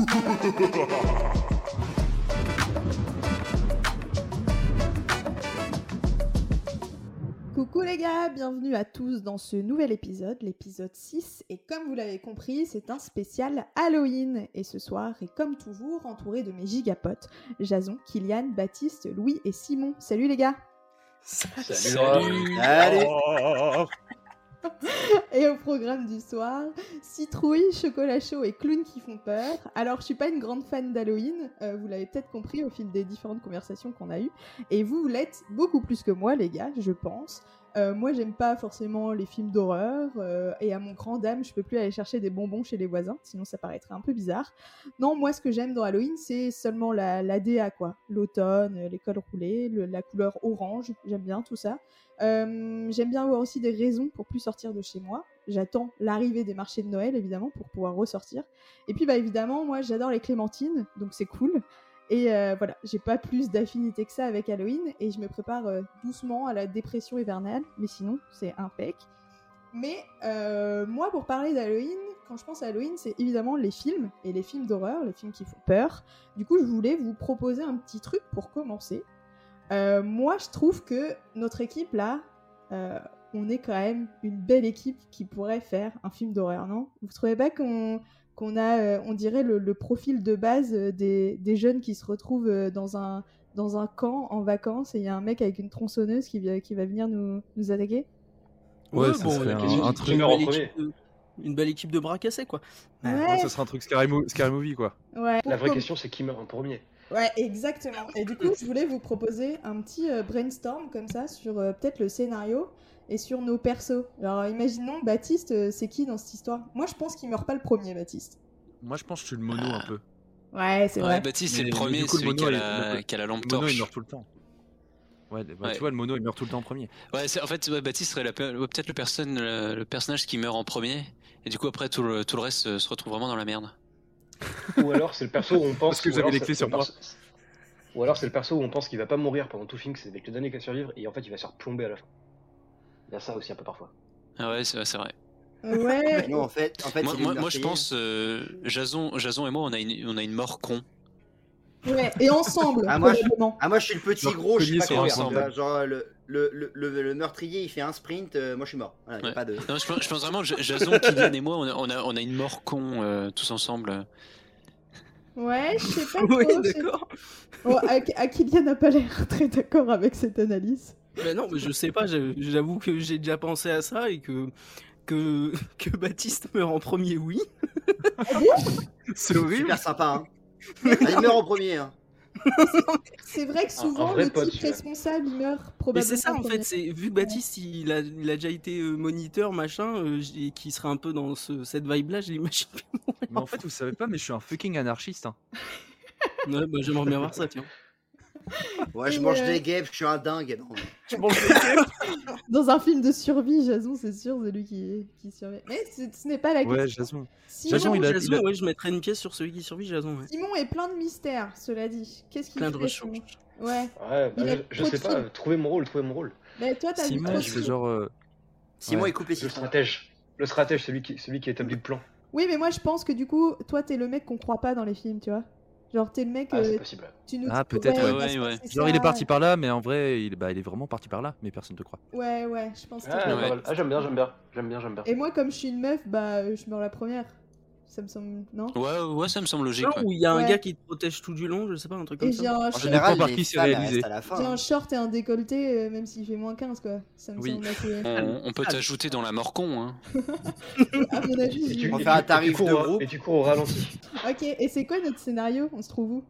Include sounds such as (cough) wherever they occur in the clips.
(laughs) Coucou les gars, bienvenue à tous dans ce nouvel épisode, l'épisode 6. Et comme vous l'avez compris, c'est un spécial Halloween. Et ce soir, et comme toujours, entouré de mes gigapotes, Jason, Kylian, Baptiste, Louis et Simon. Salut les gars Salut. Allez. Oh. (laughs) Et au programme du soir, citrouille, chocolat chaud et clowns qui font peur. Alors, je suis pas une grande fan d'Halloween, euh, vous l'avez peut-être compris au fil des différentes conversations qu'on a eues. Et vous, vous l'êtes beaucoup plus que moi, les gars, je pense. Euh, moi, j'aime pas forcément les films d'horreur, euh, et à mon grand dame, je peux plus aller chercher des bonbons chez les voisins, sinon ça paraîtrait un peu bizarre. Non, moi, ce que j'aime dans Halloween, c'est seulement la, la DA, quoi. L'automne, euh, les cols roulés, la couleur orange, j'aime bien tout ça. J'aime bien avoir aussi des raisons pour plus sortir de chez moi. J'attends l'arrivée des marchés de Noël, évidemment, pour pouvoir ressortir. Et puis, bah, évidemment, moi, j'adore les clémentines, donc c'est cool. Et euh, voilà, j'ai pas plus d'affinité que ça avec Halloween et je me prépare euh, doucement à la dépression hivernale, mais sinon c'est impec. Mais euh, moi, pour parler d'Halloween, quand je pense à Halloween, c'est évidemment les films et les films d'horreur, les films qui font peur. Du coup, je voulais vous proposer un petit truc pour commencer. Moi, je trouve que notre équipe là, on est quand même une belle équipe qui pourrait faire un film d'horreur, non? Vous trouvez pas qu'on qu'on a, euh, on dirait, le, le profil de base euh, des, des jeunes qui se retrouvent euh, dans un, dans un camp en vacances et il y a un mec avec une tronçonneuse qui, vient- qui va venir nous, nous attaquer Ouais, ça bon, serait un, truc. Une belle équipe de- Une belle équipe de bras cassés, quoi. Ouais, Ouais, ça serait un truc scary, mo- scary movie quoi. ouais. La vraie question, c'est qui meurt en premier Ouais, exactement. Et du coup, je voulais vous proposer un petit euh, brainstorm comme ça sur euh, peut-être le scénario et sur nos persos. Alors, imaginons Baptiste, euh, c'est qui dans cette histoire? Moi, je pense qu'il meurt pas le premier, Baptiste. Moi je pense que je suis le mono un peu. Ouais, c'est Ouais, vrai. Baptiste, c'est le premier, coup, le celui qui a, la, il- qui a la lampe Le mono il torche. meurt tout le temps. Ouais, bah, Ouais. tu vois, le mono il meurt tout le temps en premier. Ouais, c'est- en fait, ouais, Baptiste serait peut-être le, personne, le, le personnage qui meurt en premier. Et du coup, après, tout le, tout le reste euh, se retrouve vraiment dans la merde. Ou alors c'est le perso où on pense Parce que ou vous avez alors les c'est- clés sur le moi. perso- Ou alors c'est le perso où on pense qu'il va pas mourir pendant tout que c'est avec le dernier qu'à survivre, et en fait il va se faire plomber à la fin. Il y a ça aussi un peu parfois. Ah ouais, c'est vrai. Ouais. Non, en fait, en fait Moi, je pense, euh, Jason, Jason et moi, on a une, on a une mort con. ouais. Et ensemble, Ah, moi, je-. Ah, moi je suis le petit Genre, gros, je suis pas ensemble. Genre, le, le, le, meurtrier il fait un sprint, euh, moi je suis mort. Voilà, Ouais. pas de... Non, je, pense, je pense vraiment, Ja- Jason, Kylian et moi, on a, on a, on a une mort con euh, tous ensemble. Ouais, je sais pas (laughs) Oui, d'accord. Bon, Ak- Akilia n'a pas l'air très d'accord avec cette analyse. Mais non, mais je sais pas, j'avoue que j'ai déjà pensé à ça et que, que, que Baptiste meurt en premier, oui. C'est horrible. Super sympa, hein. Ah, il meurt en premier, hein. C'est vrai que souvent, vrai le pote, type responsable, il meurt Mais probablement. c'est ça en fait, c'est vu que Baptiste il a, il a déjà été euh, moniteur machin euh, et qui serait un peu dans ce, cette vibe là, je l'imagine. Mais en fait, vous savez pas, mais je suis un fucking anarchiste. Hein. Ouais, bah, j'aimerais bien voir ça, tiens. Ouais, je Et, mange euh, des guêpes, je suis un dingue. Non, Tu manges des (laughs) Dans un film de survie, Jason, c'est sûr, c'est lui qui, qui survit. Mais ce n'est pas la Ouais, question. Jason. Simon, Jason, il a- Jason, il a- ouais, je mettrais une pièce sur celui qui survit, Jason. Ouais. Simon est plein de mystères, cela dit. Qu'est-ce qu'il Plein de fait, recherches. Ouais. Ouais, bah, a je, sais pas, trouver mon rôle, trouver mon rôle. Mais toi, t'as vu Simon, de c'est genre. euh, Simon Ouais. coupe les Le stratège. Le stratège, celui qui, celui qui établit le plan. Oui, mais moi, je pense que du coup, toi, t'es le mec qu'on croit pas dans les films, tu vois. Genre, t'es le mec. Ah, euh, c'est possible. tu nous Ah, que, peut-être, ouais, ouais. Genre, ça. il est parti par là, mais en vrai, il, bah, il est vraiment parti par là, mais personne te croit. Ouais, ouais, je pense que. Ah, mal. Ah, j'aime bien, j'aime bien. J'aime bien, j'aime bien. Et moi, comme je suis une meuf, bah, euh, je meurs la première. Ça me semble. Non? Ouais, ouais, ça me semble logique. Non, ouais. où il y a un Ouais. gars qui te protège tout du long, je sais pas, un truc Et comme j'ai ça. un, En général, par qui c'est réalisé. restent à la j'ai un short et un décolleté, euh, même s'il fait moins 15, quoi. Ça me Oui. semble assez. On, on peut t'ajouter dans la mort con. Hein. (laughs) À mon avis, Et j'y tu, vais. On et fait un tu- et tu tarif cours de au- groupe. Et tu cours au ralenti. Ok, et c'est quoi notre scénario? On se trouve où?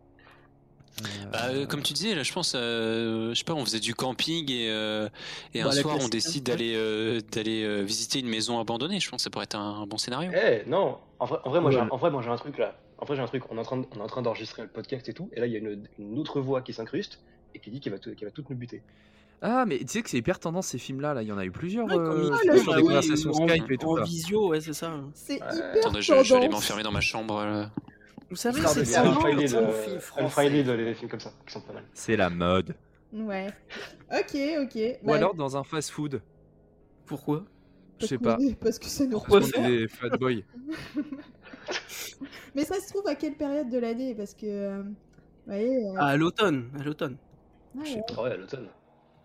Bah, euh, comme tu disais, là, je pense, euh, je sais pas, on faisait du camping et, euh, et Bah, un soir, on décide d'aller euh, d'aller euh, visiter une maison abandonnée. Je pense que ça pourrait être un, un bon scénario. Eh, non. En vrai, en vrai, moi, j'ai Ouais. un- en vrai, moi, j'ai un truc là. En vrai, j'ai un truc. On est en train, de- on est en train d'enregistrer le podcast et tout. Et là, il y a une, une autre voix qui s'incruste et qui dit qu'elle va, tout- qu'elle va toutes nous buter. Ah, mais tu sais que c'est hyper tendance ces films-là. Là. Il y en a eu plusieurs Ouais, comme euh, il- sur Ah, des oui, conversations en, Skype et tout. en là. visio, ouais, c'est ça. C'est Ouais. hyper Attendez, je, je vais aller tendance. m'enfermer dans ma chambre. euh. Vous savez, c'est de ça. bien. genre- Unfriended, c'est un film français. Unfriended, les films comme ça, qui sont pas mal. C'est la mode. Ouais. Ok, ok. Ou Bah, alors dans un fast-food. Pourquoi? Je sais parce pas. que- Parce que ça nous Parce qu'on représente. est des fat boys. (laughs) Mais ça se trouve à quelle période de l'année? Parce que. euh, vous voyez. euh, Ah, à l'automne, à l'automne. ouais, Je sais ouais. pas, ouais, à l'automne.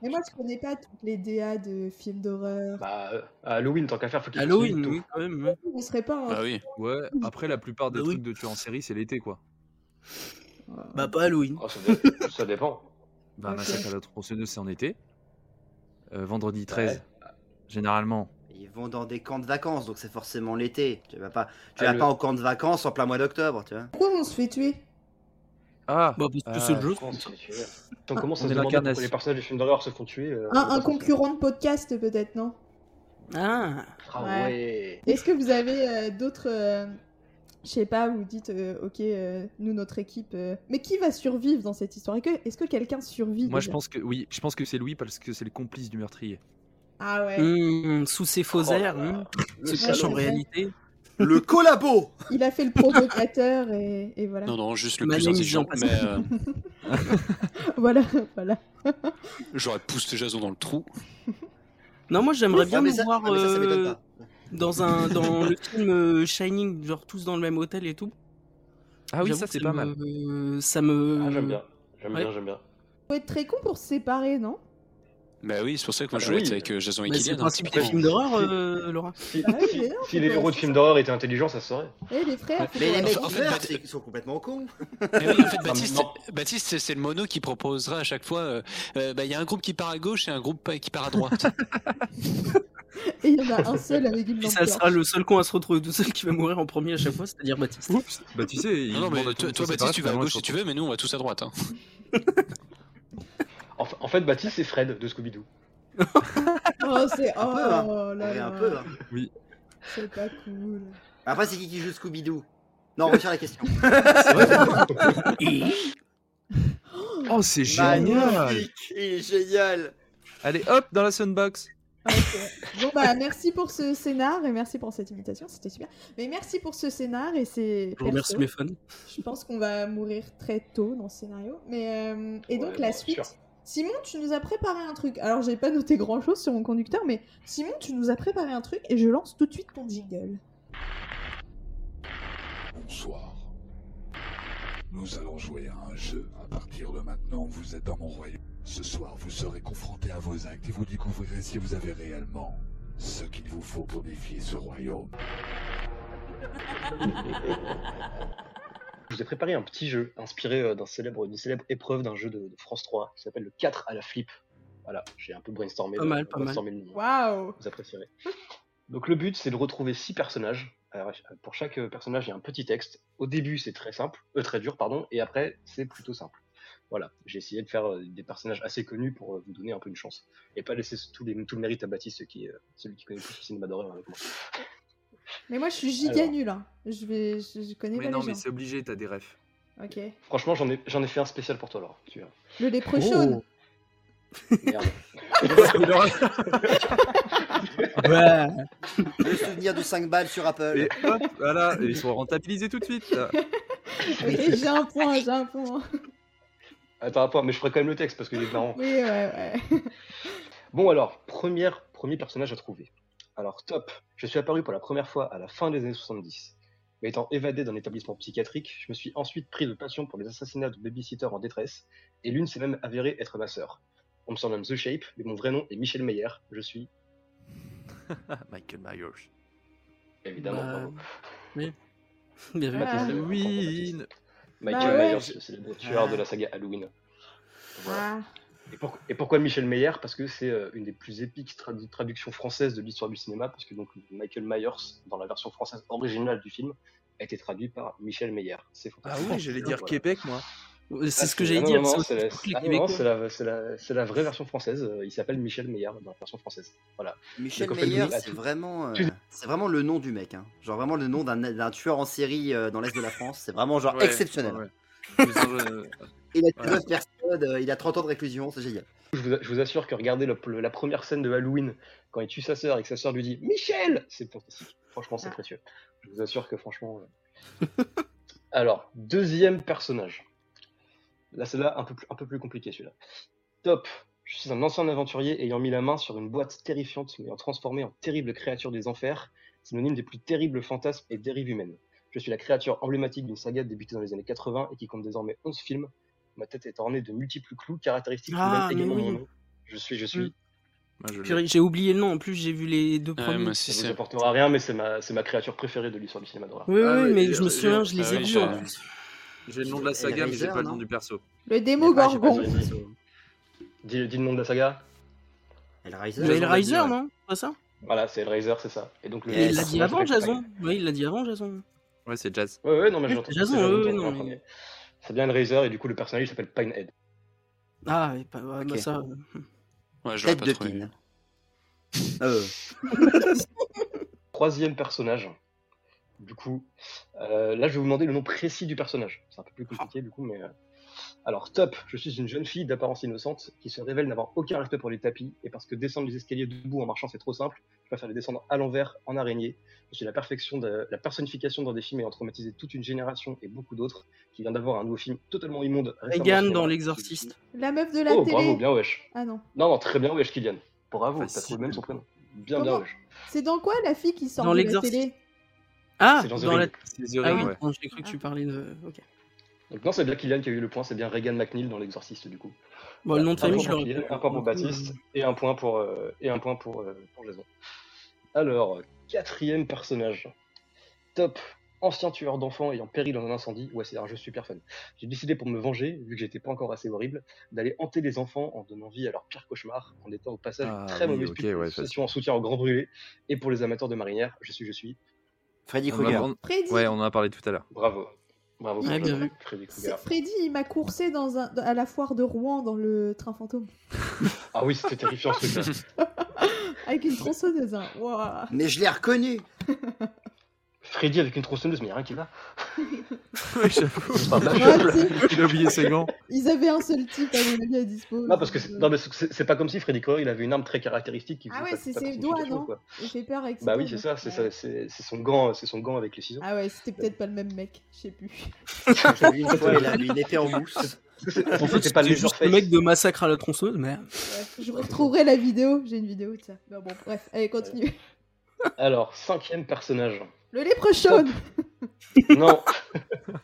Mais moi, je connais pas toutes les DA de films d'horreur. Bah, euh, Halloween, tant qu'à faire, faut qu'il fasse Halloween, oui, quand même. ouais. On serait pas en. Bah oui. Ouais, après la plupart des Bah oui. trucs de tueurs en série, c'est l'été quoi. Bah, pas Halloween. Oh, ça, dé- ça dépend. (laughs) Bah, Ok. Massacre à la tronçonneuse, c'est en été. Euh, vendredi 13, généralement. Ils vont dans des camps de vacances, donc c'est forcément l'été. Tu vas pas, tu Ah, vas le- pas en camp de vacances en plein mois d'octobre, tu vois. Pourquoi on se fait tuer? Ah, Bah, parce que Ah, c'est le jeu. Comment ça se fait tuer Si on commence à se demander pourquoi les personnages des films d'horreur se font tuer. euh, un, on concurrent de podcast, peut-être, non Ah, Ah Ouais. ouais. Est-ce que vous avez euh, d'autres. euh, Je sais pas, vous dites, euh, ok, euh, nous, notre équipe. euh, Mais qui va survivre dans cette histoire? Est-ce que, est-ce que quelqu'un survit moi je déjà? pense que oui, je pense que c'est Louis parce que c'est le complice du meurtrier. Ah ouais. hum, sous ses faux Oh là airs, là. Le se salaud. cache en vrai. réalité. Le collabo Il a fait le provocateur et, et voilà. Non, non, juste le plus intelligent. Mais euh, (laughs) Voilà, voilà. (laughs) j'aurais poussé Jason dans le trou. Non, moi j'aimerais bien ça, voir ah, ça, ça euh, dans un dans le film euh, Shining, genre tous dans le même hôtel et tout. Ah oui, ça c'est pas mal. me- Ça me. Ah, j'aime bien. J'aime Ouais. bien, j'aime bien. Faut être très con pour se séparer, non? Bah oui, c'est pour ça que moi Ah je bah voulais oui. être avec euh, Jason et c'est le hein, principe des films d'horreur, euh, Laura. Si, Ah si- les héros de films d'horreur étaient intelligents, ça se saurait. Eh les frères, Mais les mecs en fait, qu'ils sont complètement cons. Mais oui, en fait, (laughs) Baptiste. Baptiste, c'est- le mono qui proposera à chaque fois. euh, euh, bah, Il y a un groupe qui part à gauche et un groupe qui part à droite. (laughs) Et il y en a un seul avec une lampe ça sera le seul con à se retrouver tout seul qui va mourir en premier à chaque fois, c'est-à-dire Baptiste. Oups. Bah tu sais, il non, mais toi, Baptiste, tu vas à gauche si tu veux, mais nous, on va tous à droite. hein. (laughs) En, fa- en fait, Baptiste, c'est Fred de Scooby-Doo. (laughs) Oh, c'est. Oh Un peu, hein. là là. un peu. hein. C'est pas cool. Après, c'est qui qui joue Scooby-Doo? Non, on retire la question. (laughs) (laughs) Oh, c'est génial Il est génial Allez, hop, dans la Sunbox. Bon bah merci pour ce scénar et merci pour cette imitation, c'était super. Mais merci pour ce scénar et c'est. Je remercie mes fans. Je pense qu'on va mourir très tôt dans ce scénario. Mais euh, et donc Ouais, la suite. sûr. Simon, tu nous as préparé un truc. Alors j'ai pas noté grand chose sur mon conducteur, mais Simon, tu nous as préparé un truc et je lance tout de suite ton jingle. Bonsoir. Nous allons jouer à un jeu. À partir de maintenant, vous êtes dans mon royaume. Ce soir, vous serez confrontés à vos actes et vous découvrirez si vous avez réellement ce qu'il vous faut pour défier ce royaume. (laughs) Je vous ai préparé un petit jeu inspiré euh, d'un célèbre, d'une célèbre épreuve d'un jeu de, de France 3 qui s'appelle le 4 à la flip. Voilà, j'ai un peu brainstormé. Pas euh, mal, pas mal. brainstormé le nom. Waouh Vous apprécierez. Donc le but, c'est de retrouver six personnages. Alors, pour chaque euh, personnage, il y a un petit texte. Au début, c'est très simple, euh, très dur, pardon, et après, c'est plutôt simple. Voilà, j'ai essayé de faire euh, des personnages assez connus pour euh, vous donner un peu une chance. Et pas laisser tout, les- tout le mérite à Baptiste, qui est euh, celui qui connaît le plus le cinéma d'horreur avec moi. Mais moi je suis giga Alors. nulle. Hein. Je vais, je, je connais Mais pas non, les mais gens. c'est obligé, t'as des refs. Ok. Franchement, j'en ai, j'en ai fait un spécial pour toi, Laura. Tu verras. Le léprechaune. Merde. (laughs) Ouais. Le souvenir de 5 balles sur Apple. Et hop, voilà, et ils sont rentabilisés tout de suite. là. (laughs) J'ai un point, j'ai un point. Attends un point, mais je ferai quand même le texte parce qu'il est marrant. Oui, ouais, ouais. Bon alors, première, premier personnage à trouver. Alors top, je suis apparu pour la première fois à la fin des années 70. Mais étant évadé d'un établissement psychiatrique, je me suis ensuite pris de passion pour les assassinats de babysitters en détresse, et l'une s'est même avérée être ma sœur. On me surnomme The Shape, mais mon vrai nom est Michel Meyer. Je suis, (laughs) Michael Myers. évidemment, Bah, bravo. oui. (laughs) Bien vu. Ah. Halloween. Michael Bah ouais. Myers, le célèbre tueur de la saga Halloween. Voilà. Ah. Et, pour- et pourquoi Michel Meyer? Parce que c'est euh, une des plus épiques tradu- traductions françaises de l'histoire du cinéma, parce que donc Michael Myers, dans la version française originale du film, a été traduit par Michel Meyer. C'est Ah oui, j'allais dire Voilà. Québec, moi. C'est Ah, ce que j'allais ah dire. c'est la, ah c'est la- la- vraie version française. Il s'appelle Michel Meyer dans la version française. Voilà. Michel Meyer, c'est vraiment, euh, c'est vraiment le nom du mec. Hein. Genre vraiment le nom d'un tueur en série euh, dans l'est de la France. C'est vraiment genre Ouais, exceptionnel. ouais, ouais. Mais, Il a personnes, euh, il a 30 ans de réclusion, c'est génial. Je vous, je vous assure que le- le- la première scène de Halloween, quand il tue sa sœur et que sa sœur lui dit Michel C'est fantastique. Franchement, c'est Ah. précieux. Je vous assure que franchement. euh. Alors, deuxième personnage. Là, c'est là un peu, plus, un peu plus compliqué celui-là. Top. Je suis un ancien aventurier ayant mis la main sur une boîte terrifiante, m'ayant transformé en terrible créature des enfers, synonyme des plus terribles fantasmes et dérives humaines. Je suis la créature emblématique d'une saga débutée dans les années 80 et qui compte désormais 11 films. Ma tête est ornée de multiples clous caractéristiques qui Ah, donnent mais également oui. mon nom. Je suis, je suis. Mm. J'ai oublié le nom, en plus j'ai vu les deux Ouais, premiers. aussi, Ça vous c'est. apportera rien, mais c'est ma, c'est ma créature préférée de l'histoire du cinéma d'horreur. Oui, oui, Ah, oui, mais je me j'ai- souviens, je les ah ai vus j'ai- en plus. J'ai le nom de la saga, mais j'ai pas le nom du perso. Le démo Gorgon. Dis, le nom de la saga. Hellraiser. Hellraiser, ouais. non? Pas ça? Voilà, c'est Hellraiser, c'est ça. Et donc il l'a dit avant, Jason Oui, il l'a dit avant, Jason. Ouais, c'est Jazz. Ouais, ouais, non, mais Ouais, j'ai entendu Jason, ouais, ouais, non, mais- C'est bien Hellraiser, et du coup, le personnage il s'appelle Pinehead. Ah, et pas, ouais, Ok. bah ça. Ouais, j'aurais Tête pas de trouvé. pine. Euh, (laughs) Troisième personnage. Du coup, euh, là, je vais vous demander le nom précis du personnage. C'est un peu plus compliqué, du coup, mais. Alors, top, je suis une jeune fille d'apparence innocente qui se révèle n'avoir aucun respect pour les tapis, et parce que descendre les escaliers debout en marchant c'est trop simple, je préfère les descendre à l'envers, en araignée. Je suis la perfection de la personnification dans des films ayant traumatisé toute une génération et beaucoup d'autres, qui vient d'avoir un nouveau film totalement immonde. cinéma. dans L'Exorciste. La meuf de la Oh, télé. bravo, bien wesh. Ah non. Non, non, très bien wesh, Kylian. Bravo, t'as Facile. trouvé même son prénom. Bien, Comment bien wesh. C'est dans quoi la fille qui sort Dans de la télé? Ah, C'est dans dans la... Ah oui, ouais. j'ai cru que tu parlais de. Ok. Donc non, c'est bien Kylian qui a eu le point, c'est bien Regan McNeil dans l'exorciste du coup. Bon, le nom de famille, je l'aurais. Un point pour Baptiste et un point pour, euh, et un point pour, euh, pour Jason. Alors, quatrième personnage. Top. Ancien tueur d'enfants ayant péri dans un incendie. Ouais, c'est un jeu super fun. J'ai décidé pour me venger, vu que j'étais pas encore assez horrible, d'aller hanter les enfants en donnant vie à leur pire cauchemar, en étant au passage Ah très oui, mauvaise ok, pub pour ouais, en soutien au grand brûlé. Et pour les amateurs de marinière, je suis, je suis. Freddy Krueger. on- Freddy. Ouais, on en a parlé tout à l'heure. Bravo. Bravo. pour Ouais, bien vu. Freddy il m'a coursé dans un... à la foire de Rouen dans le train fantôme. Ah oui, c'était terrifiant ce truc-là. (laughs) Avec une tronçonneuse. Hein. Mais je l'ai reconnu. (laughs) Freddy avec une tronçonneuse, mais y a rien qui va. (laughs) Ouais, j'avoue. C'est- Il a oublié ses gants. Ils avaient un seul type à mon avis à dispo. Non, parce que c'est non, mais c'est c'est pas comme si Freddy Krueger il avait une arme très caractéristique qui Ah ouais, c'est ses doigts, non quoi. Il fait peur avec ses Bah oui, c'est ça, c'est ouais. ça, c'est c'est son gant, c'est son gant avec les ciseaux. Ah ouais, c'était peut-être pas le même mec, je sais plus. J'ai (laughs) vu une fois, il épée en mousse. C'est- En fait, C'était pas c'était juste le mec de Massacre à la tronçonneuse, mais. Je retrouverai la vidéo, j'ai une vidéo de ça. Bon, bon, bref, allez, continue. Alors, cinquième personnage. Le léprechaune (laughs) Non.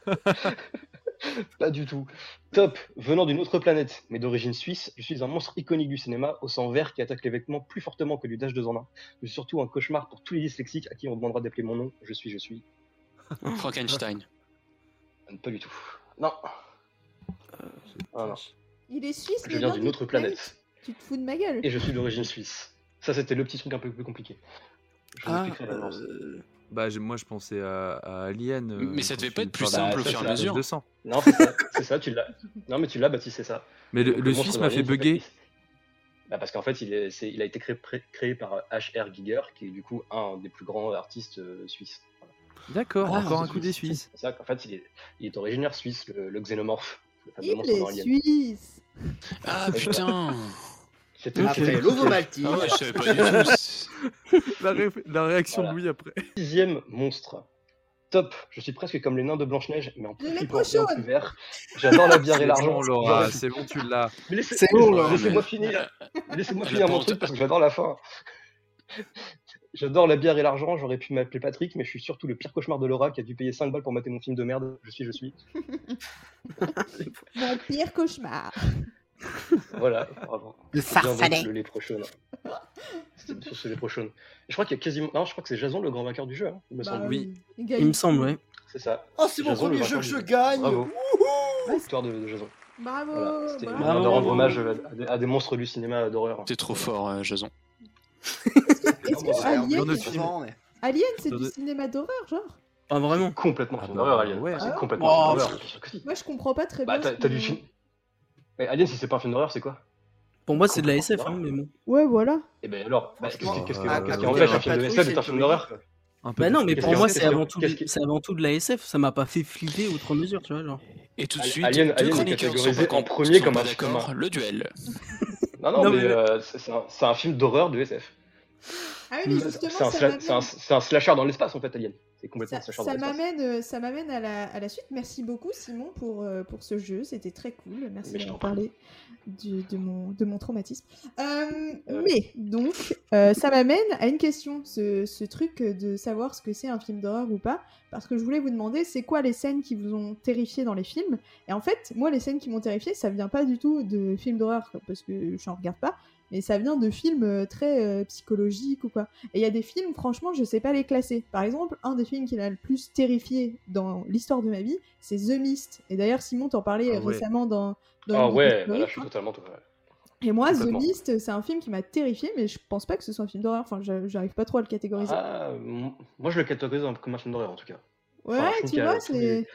(laughs) pas du tout. Top. Venant d'une autre planète, mais d'origine suisse, je suis un monstre iconique du cinéma, au sang vert qui attaque les vêtements plus fortement que du dash 2 en 1. Je suis surtout un cauchemar pour tous les dyslexiques à qui on demandera d'appeler mon nom. Je suis, je suis. (laughs) Frankenstein. Pas du tout. Non. Ah, non. Il est suisse, Je mais viens non, d'une du autre planète. Tu te fous de ma gueule Et je suis d'origine suisse. Ça, c'était le petit truc un peu plus compliqué. Je vous Ah, expliquerai euh, Bah, moi, je pensais à, à Alien. euh, Mais ça devait pas être plus simple au fur et à de mesure. 200. Non, (laughs) c'est ça, tu l'as. Non, mais tu l'as, Baptiste, c'est ça. Mais le, Suisse m'a fait bugger. Bah, parce qu'en fait, il, est, il a été créé, pré- créé par H.R. Giger, qui est du coup un des plus grands artistes euh, suisses. Voilà. D'accord, Ah, encore un coup des suisse. Suisses. C'est ça qu'en fait, il est, il est originaire suisse, le, le xénomorphe. Le fameux monstre Il est suisse Ah putain (laughs) C'était Après, c'était- l'ovo maltine. Ah ouais, je savais pas du tout. La, ré- la réaction Voilà. de Louis après. Sixième monstre. Top, je suis presque comme les nains de Blanche-Neige, mais en plus léprechaune. plus vert. J'adore la bière et C'est l'argent. bon, Laura, c'est bon, tu l'as. Mais laissez- C'est bon, là, Laissez-moi mais- finir. Laissez-moi finir mon truc parce que j'adore la fin. J'adore la bière et l'argent, j'aurais pu m'appeler Patrick, mais je suis surtout le pire cauchemar de Laura qui a dû payer 5 balles pour mater mon film de merde. Je suis, je suis. (laughs) Mon pire cauchemar Voilà, bravo. Le farfadet. le sûr ce léprechaune. Et Je crois qu'il y a quasiment. Non, je crois que c'est Jason le grand vainqueur du jeu, hein, il me Bah semble. oui. Il me semble, ouais. C'est ça. Oh, c'est mon premier jeu que je gagne. Bravo. Victoire de, de Jason. Bravo, Voilà, C'était Bravo. rendre hommage à, à des, à des monstres du cinéma d'horreur. T'es trop fort, euh, Jason. Est-ce que bah, Alien, c'est du cinéma d'horreur, genre Pas vraiment. Complètement Ah bah, d'horreur, Alien. ouais. C'est Ah complètement Oh. Moi je comprends pas très Bah, bien. t'as ce t'as du film. Mais Alien, si c'est pas un film d'horreur, c'est quoi? Pour moi, c'est de la SF, hein, mais bon. Ouais, voilà. Et ben alors, bah, qu'est-ce qui, qu'est-ce qui- empêche de un film de Patrouille, SF c'est d'être un film d'horreur Bah non, de- mais pour moi, c'est avant, tout de- c'est avant tout de la SF. Ça m'a pas fait flipper outre mesure, tu vois. Genre. Et tout de Alien- suite, Alien- deux chroniqueurs sont en premier comme un film. d'accord. Le duel. Non, non, Non, mais, mais- euh, c'est un, film d'horreur de SF. Ah oui, justement, c'est un, ça sla- m'amène- c'est un- c'est un slasher dans l'espace en fait, Alien. C'est complètement Ça, slasher ça m'amène, euh, ça m'amène à la, à la suite. Merci beaucoup Simon pour, euh, pour ce jeu, c'était très cool. Merci d'avoir parlé du- de, mon, de mon traumatisme. Euh, Euh. Mais donc, euh, ça m'amène à une question, ce, ce truc de savoir ce que c'est un film d'horreur ou pas, parce que je voulais vous demander, c'est quoi les scènes qui vous ont terrifié dans les films? Et en fait, moi, les scènes qui m'ont terrifié, ça vient pas du tout de films d'horreur, parce que je n'en regarde pas, mais ça vient de films euh, très euh, psychologiques ou quoi. Et il y a des films, franchement, je sais pas les classer. Par exemple, un des films qui m'a le plus terrifié dans l'histoire de ma vie, c'est The Mist. Et d'ailleurs, Simon t'en parlait Ah euh, ouais. récemment dans. dans Ah ouais, bah là je suis hein. totalement. Et moi, The. Mist, c'est un film qui m'a terrifié, mais je pense pas que ce soit un film d'horreur. Enfin, j'a- j'arrive pas trop à le catégoriser. Ah, moi je le catégorise comme un film d'horreur en tout cas. ouais, enfin, tu vois, c'est.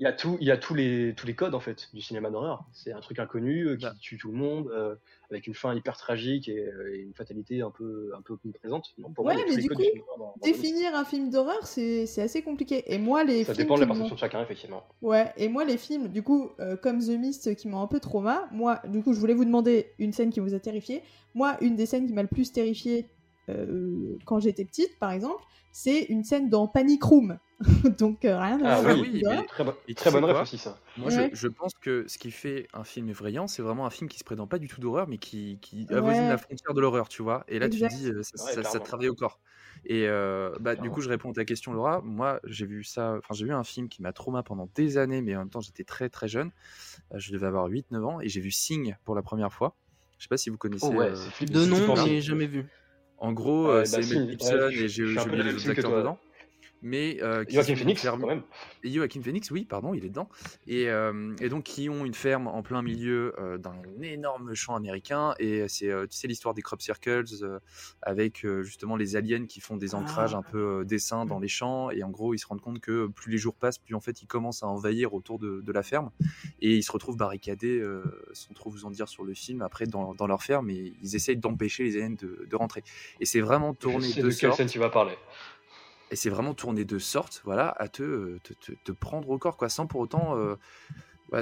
Il y a, tout, il y a tous, les, tous les codes en fait du cinéma d'horreur. C'est un truc inconnu euh, qui tue tout le monde, euh, avec une fin hyper tragique et, euh, et une fatalité un peu, un peu omniprésente. Non, pour Ouais, moi, mais du coup, dans. Définir un film d'horreur, c'est assez compliqué. Et moi, les Ça films. dépend de la perception de chacun, effectivement. Ouais, et moi, les films, du coup, euh, comme The Mist qui m'ont un peu trauma, moi, du coup, je voulais vous demander une scène qui vous a terrifié. Moi, une des scènes qui m'a le plus terrifié euh, quand j'étais petite, par exemple, c'est une scène dans Panic Room. (laughs) Donc, euh, rien à Ah oui, oui, mais- Très, Et tu très bonne quoi aussi, ça. Moi, Ouais. je, je pense que ce qui fait un film effrayant, c'est vraiment un film qui se prétend pas du tout d'horreur, mais qui, qui avoisine Ouais. la frontière de l'horreur, tu vois. Et là, Exact. tu te dis, euh, ça, Ouais, ça- ça travaille au corps. Et euh, bah, du coup, je réponds à ta question, Laura. Moi, j'ai vu ça, enfin, j'ai vu un film qui m'a trauma pendant des années, mais en même temps, j'étais très très jeune. Je devais avoir 8-9 ans et j'ai vu Sing pour la première fois. Je sais pas si vous connaissez. Oh ouais, euh, De nom, mais jamais vu. En gros, euh, bah, c'est Mel Gibson et j'ai oublié les le autres acteurs dedans. Mais euh, qui Phoenix, ferme- quand même. Et Joaquin Phoenix, oui, pardon, il est dedans. Et, euh, et donc, qui ont une ferme en plein milieu euh, d'un énorme champ américain. Et c'est, euh, tu sais, l'histoire des crop circles euh, avec euh, justement les aliens qui font des ancrages Ah. un peu euh, dessins dans les champs. Et en gros, ils se rendent compte que plus les jours passent, plus en fait, ils commencent à envahir autour de, de la ferme. Et ils se retrouvent barricadés, euh, sans trop vous en dire sur le film, après dans, dans leur ferme. Et ils essayent d'empêcher les aliens de, de rentrer. Et c'est vraiment Je tourné sais de de quelle sorte scène tu vas parler. Et c'est vraiment tourné de sorte voilà à te, te, te- te prendre au corps quoi sans pour autant euh,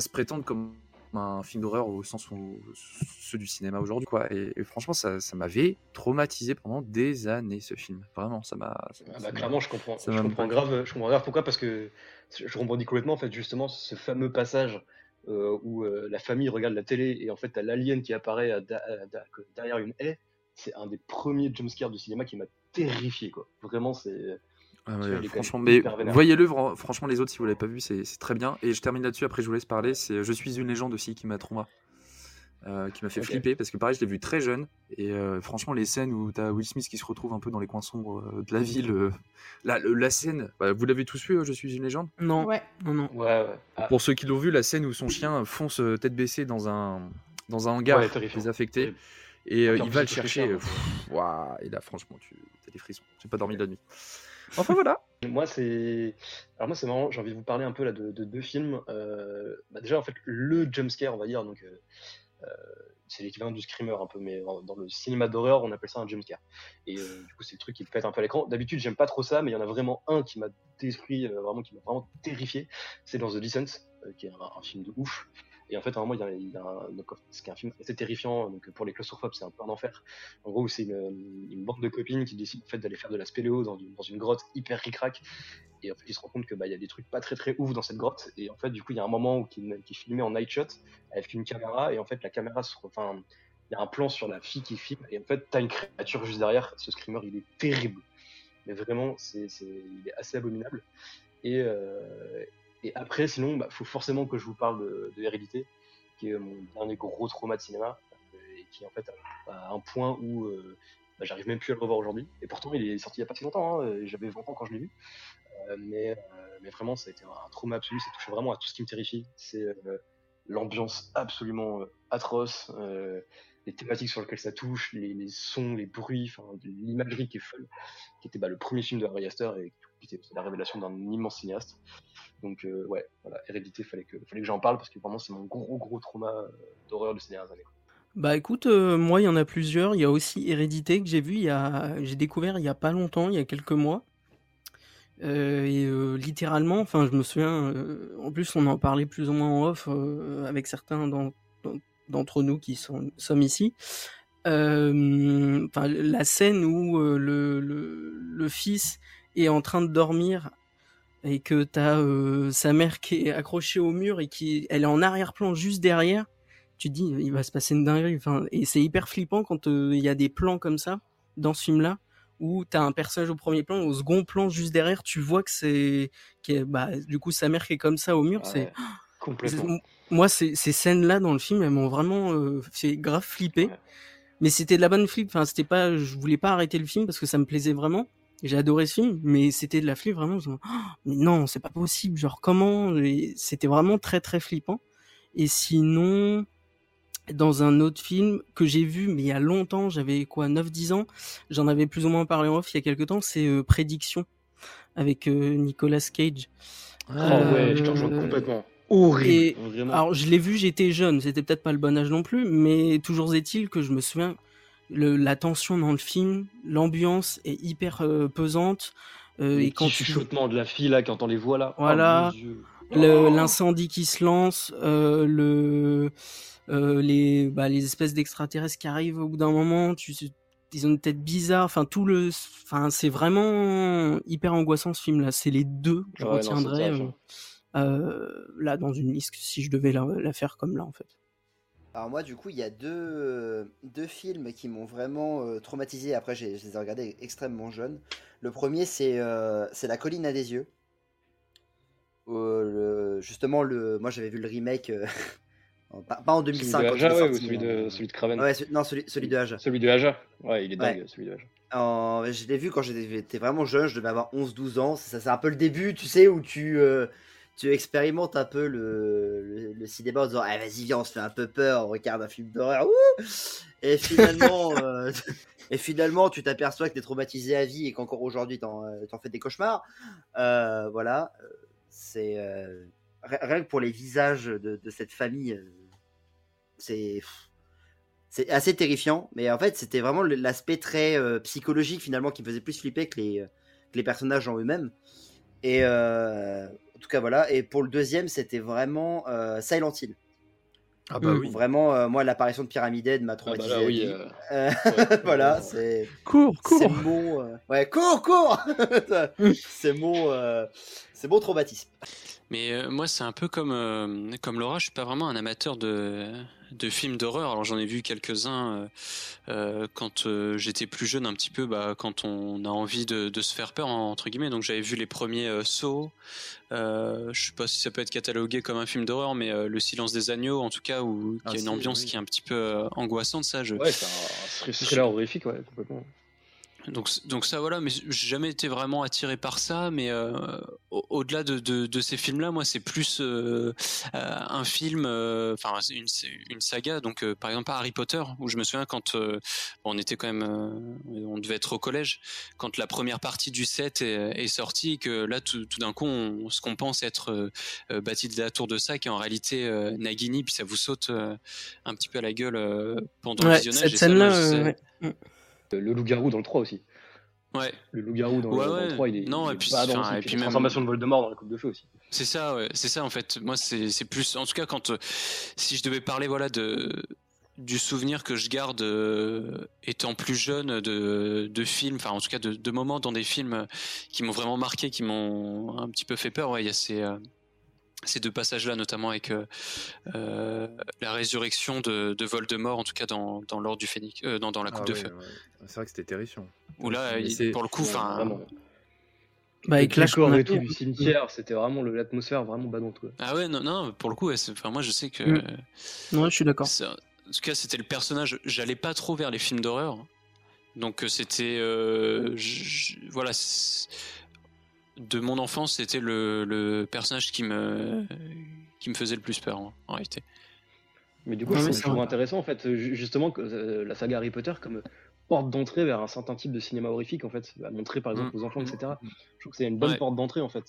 se prétendre comme un film d'horreur au sens où ceux du cinéma aujourd'hui quoi et, et franchement ça, ça m'avait traumatisé pendant des années ce film vraiment ça m'a Ah bah, clairement, je comprends. ça Je comprends grave. Je comprends grave. Pourquoi Parce que je rebondis complètement en fait justement ce fameux passage euh, où euh, la famille regarde la télé et en fait t'as l'alien qui apparaît à da- à da- derrière une haie. C'est un des premiers jumpscares du cinéma qui m'a terrifié quoi. Vraiment, c'est. Ah ouais, franchement, mais voyez-le, franchement, les autres, si vous l'avez pas vu, c'est très bien. Et je termine là-dessus, après je vous laisse parler. C'est Je suis une légende aussi qui m'a trauma. euh, qui m'a fait flipper parce que pareil je l'ai vu très jeune et euh, franchement les scènes où t'as Will Smith qui se retrouve un peu dans les coins sombres euh, de la ville euh, la, la scène bah, vous l'avez tous vu je suis une légende? Non, Ouais. non, non. Ouais, ouais. Ah, pour ceux qui l'ont vu la scène où son chien fonce tête baissée dans un dans un hangar désaffecté et euh, il va le chercher euh, pff, ouah, et là franchement tu as des frissons j'ai pas dormi de la nuit enfin voilà Moi, c'est. Alors, moi, c'est marrant, j'ai envie de vous parler un peu là de, de deux films. Euh, bah, déjà, en fait, le jumpscare, on va dire, donc, euh, euh, c'est l'équivalent du screamer un peu, mais dans le cinéma d'horreur, on appelle ça un jumpscare. Et du coup, c'est le truc qui pète un peu à l'écran. D'habitude, j'aime pas trop ça, mais il y en a vraiment un qui m'a détruit, vraiment, qui m'a vraiment terrifié. C'est dans The Descent, qui est un film de ouf. Et en fait, à un moment, il y a, un, ce un film assez terrifiant, donc pour les claustrophobes, c'est un peu un enfer. En gros, c'est une, bande de copines qui décident en fait d'aller faire de la spéléo dans une, grotte hyper ric-rac. Et en fait, ils se rendent compte que bah, y a des trucs pas très très ouf dans cette grotte. Et en fait, du coup, il y a un moment où qui, qui est en night shot avec une caméra. Et en fait, la caméra se, enfin, il y a un plan sur la fille qui filme. Et en fait, t'as une créature juste derrière. Ce screamer, il est terrible. Mais vraiment, c'est, il est assez abominable. Et, euh, et après, sinon, bah, faut forcément que je vous parle de, de Hérédité, qui est mon dernier gros trauma de cinéma, euh, et qui en fait a un point où euh, bah, j'arrive même plus à le revoir aujourd'hui. Et pourtant, il est sorti il y a pas si longtemps. hein, J'avais 20 ans quand je l'ai vu. Euh, mais, euh, mais vraiment, ça a été un trauma absolu. Ça touchait vraiment à tout ce qui me terrifie. C'est euh, l'ambiance absolument atroce, euh, les thématiques sur lesquelles ça touche, les, les sons, les bruits, l'imagerie qui est folle, qui était bah, le premier film de Harry Astor et était la révélation d'un immense cinéaste. Donc euh, ouais, voilà, Hérédité, fallait que, fallait que j'en parle parce que vraiment c'est mon gros gros trauma euh, d'horreur de ces dernières années. Bah écoute, euh, moi il y en a plusieurs. Il y a aussi Hérédité que j'ai vu, j'ai découvert il y a pas longtemps, il y a quelques mois. Et littéralement, enfin je me souviens, en plus on en parlait plus ou moins en off avec certains d'en- d'en- d'entre nous qui sommes ici. La scène où le fils est en train de dormir et que t'as euh, sa mère qui est accrochée au mur et qui elle est en arrière-plan juste derrière, tu te dis il va se passer une dinguerie. Enfin, et c'est hyper flippant quand euh, il y a des plans comme ça dans ce film-là où t'as un personnage au premier plan, au second plan juste derrière, tu vois que c'est, que, bah, du coup sa mère qui est comme ça au mur, Ouais, (gasps) c'est Complètement. moi, ces, ces scènes-là dans le film, elles m'ont vraiment euh, fait grave flipper. Ouais. Mais c'était de la bonne flip. Enfin, c'était pas, je voulais pas arrêter le film parce que ça me plaisait vraiment. J'ai adoré ce film, mais c'était de la flip vraiment. Je me dis, Oh, mais non, c'est pas possible. Genre comment C'était vraiment très très flippant. Et sinon, dans un autre film que j'ai vu, mais il y a longtemps, j'avais quoi, 9-10 ans, j'en avais plus ou moins parlé en off il y a quelques temps, c'est euh, Prédiction avec euh, Nicolas Cage. Oh ouais, je te rejoins Euh, complètement. Horrible. et-. Alors, je l'ai vu, j'étais jeune, c'était peut-être pas le bon âge non plus, mais toujours est-il que je me souviens, le, la tension dans le film, l'ambiance est hyper euh, pesante. euh, et quand petits tu chuchotements de la fille là, qui entend les voix là. Oh, Voilà. Oh. l'incendie qui se lance, euh, le, euh, les, bah, les espèces d'extraterrestres qui arrivent au bout d'un moment, tu, ils ont une tête bizarre, enfin tout le, enfin c'est vraiment hyper angoissant ce film-là. C'est les deux que je Ouais, retiendrai euh, là dans une liste si je devais la, la faire comme là en fait. Alors moi, du coup, il y a deux, euh, deux films qui m'ont vraiment euh, traumatisé. Après, je les ai regardés extrêmement jeunes. Le premier, c'est euh, La colline à des yeux. Euh, le- justement, le, moi, j'avais vu le remake, (laughs) pas, pas en Celui 2005. de quand il Aja, ouais, ou celui de, celui de Craven. Ouais, ce- non, celui, celui de Aja. Celui de Aja. Ouais, il est Ouais. dingue, celui de Aja. En- je l'ai vu quand j'étais vraiment jeune, je devais avoir 11-12 ans. C'est un peu le début, tu sais, où tu, tu expérimentes un peu le, le, le cinéma en disant ah, Vas-y, viens, on se fait un peu peur, on regarde un film d'horreur. Et finalement, (laughs) euh, et finalement, tu t'aperçois que t'es traumatisé à vie et qu'encore aujourd'hui, t'en euh, t'en fais des cauchemars. Euh, voilà, c'est euh, ri- rien que pour les visages de, de cette famille, c'est c'est assez terrifiant, mais en fait, c'était vraiment l'aspect très psychologique finalement qui me faisait plus flipper que les, que les personnages en eux-mêmes. Et en tout cas, voilà. Et pour le deuxième, c'était vraiment euh, Silent Hill. Ah bah oui. Vraiment, euh, moi, l'apparition de Pyramid Head m'a Ah bah traumatisé. là, à oui. euh, (laughs) ouais. voilà, c'est Cours, c'est cours. mon euh, ouais cours cours (laughs) c'est mon euh, c'est mon traumatisme. Mais euh, moi, c'est un peu comme, euh, comme Laura, je suis pas vraiment un amateur de, de films d'horreur. Alors j'en ai vu quelques-uns euh, euh, quand euh, j'étais plus jeune, un petit peu, bah, quand on a envie de, de se faire peur, entre guillemets. Donc j'avais vu les premiers euh. Euh, je sais pas si ça peut être catalogué comme un film d'horreur, mais euh, Le Silence des Agneaux, en tout cas, où Ah, qui a une ambiance oui. qui est un petit peu euh, angoissante, ça. Je, Ouais, c'est un, un thriller horrifique, ouais, complètement. Donc, donc ça voilà, mais j'ai jamais été vraiment attiré par ça. Mais euh, au- au-delà de, de, de ces films-là, moi c'est plus euh, euh, un film, euh, enfin c'est une, saga. Donc euh, par exemple Harry Potter, où je me souviens quand euh, bon, on était quand même, euh, on devait être au collège, quand la première partie du set est, est sortie, que là tout, tout d'un coup, on- ce qu'on pense être euh, euh, Bathilde de la Tour de Sac est en réalité euh, Nagini, puis ça vous saute euh, un petit peu à la gueule euh, pendant le visionnage. cette scène-là, euh. Le loup-garou dans le 3 aussi. ouais. Le loup-garou dans, Ouais, le- dans ouais. le 3, il est, Non, il et puis, badant enfin, et Puis puis la même- transformation de Voldemort dans la coupe de feu aussi. C'est ça, ouais. C'est ça en fait. Moi, c'est c'est plus. En tout cas, quand euh, si je devais parler, voilà, de du souvenir que je garde euh, étant plus jeune de, de films, enfin en tout cas de, de moments dans des films qui m'ont vraiment marqué, qui m'ont un petit peu fait peur. Ouais, il y a ces euh, ces deux passages-là, notamment avec euh, euh, la résurrection de, de Voldemort, en tout cas dans, dans l'ordre du Phénix, euh, dans, dans la coupe Ah de ouais, feu. ouais. C'est vrai que c'était terrifiant. Où là, il- pour le coup, Ouais, enfin, vraiment. Bah, avec le l'âge décor qu'on a et tout du cimetière, c'était vraiment l'atmosphère vraiment badante. Quoi. ah ouais, non, non, pour le coup, ouais, enfin, moi, je sais que. Mm. Ouais, je suis d'accord. En tout cas, c'était le personnage. J'allais pas trop vers les films d'horreur. Donc, euh, c'était. euh, voilà. De mon enfance, c'était le, le personnage qui me, qui me faisait le plus peur, en, en réalité. Mais du coup, Ouais, c'est vrai. intéressant en fait, ju- justement, que, euh, la saga Harry Potter comme porte d'entrée vers un certain type de cinéma horrifique en fait, à montrer par exemple Mm. aux enfants, etc. Je trouve que c'est une bonne Ouais. porte d'entrée en fait.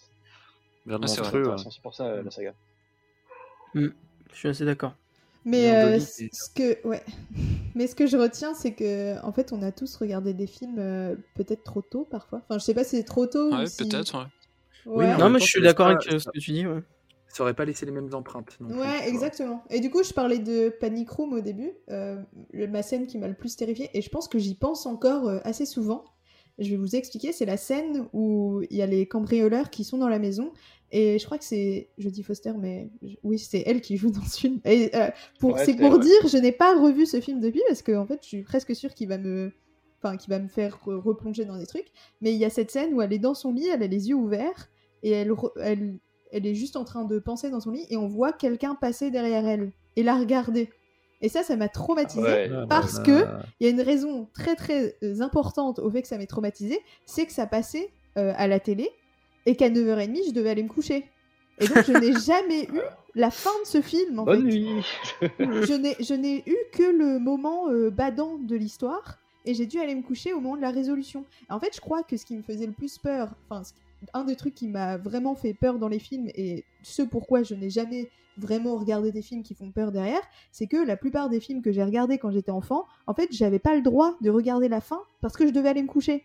Vers Ah, c'est ouais. pour ça euh, la saga. Je suis assez d'accord. Mais euh, ce que ouais. Mais ce que je retiens, c'est que en fait, on a tous regardé des films euh, peut-être trop tôt parfois. Enfin, je sais pas si c'est trop tôt. Ouais, ou si- peut-être. ouais. Oui, Ouais. Non, mais je suis d'accord avec euh, ce que tu dis. Ouais. Ça aurait pas laissé les mêmes empreintes. non Ouais, exactement. Et du coup, je parlais de Panic Room au début, euh, ma scène qui m'a le plus terrifiée, et je pense que j'y pense encore euh, assez souvent. Je vais vous expliquer. C'est la scène où il y a les cambrioleurs qui sont dans la maison. Et je crois que c'est, je dis Foster, mais je- oui, c'est elle qui joue dans ce film. Et euh, pour, Ouais, c'est pour dire, je n'ai pas revu ce film depuis parce que en fait, je suis presque sûre qu'il va me, enfin, qu'il va me faire re- replonger dans des trucs. Mais il y a cette scène où elle est dans son lit, elle a les yeux ouverts et elle, re- elle, elle est juste en train de penser dans son lit et on voit quelqu'un passer derrière elle et la regarder. Et ça, ça m'a traumatisée. Ouais. Parce que il y a une raison très très euh, importante au fait que ça m'ait traumatisé, c'est que ça passait euh, à la télé et qu'à 9h30, je devais aller me coucher. Et donc, je n'ai (laughs) jamais eu la fin de ce film. En Bonne fait. nuit. Je n'ai- eu que le moment euh, badant de l'histoire et j'ai dû aller me coucher au moment de la résolution. En fait, je crois que ce qui me faisait le plus peur, enfin, un des trucs qui m'a vraiment fait peur dans les films et ce pourquoi je n'ai jamais vraiment regardé des films qui font peur derrière, c'est que la plupart des films que j'ai regardés quand j'étais enfant, en fait, j'avais pas le droit de regarder la fin parce que je devais aller me coucher.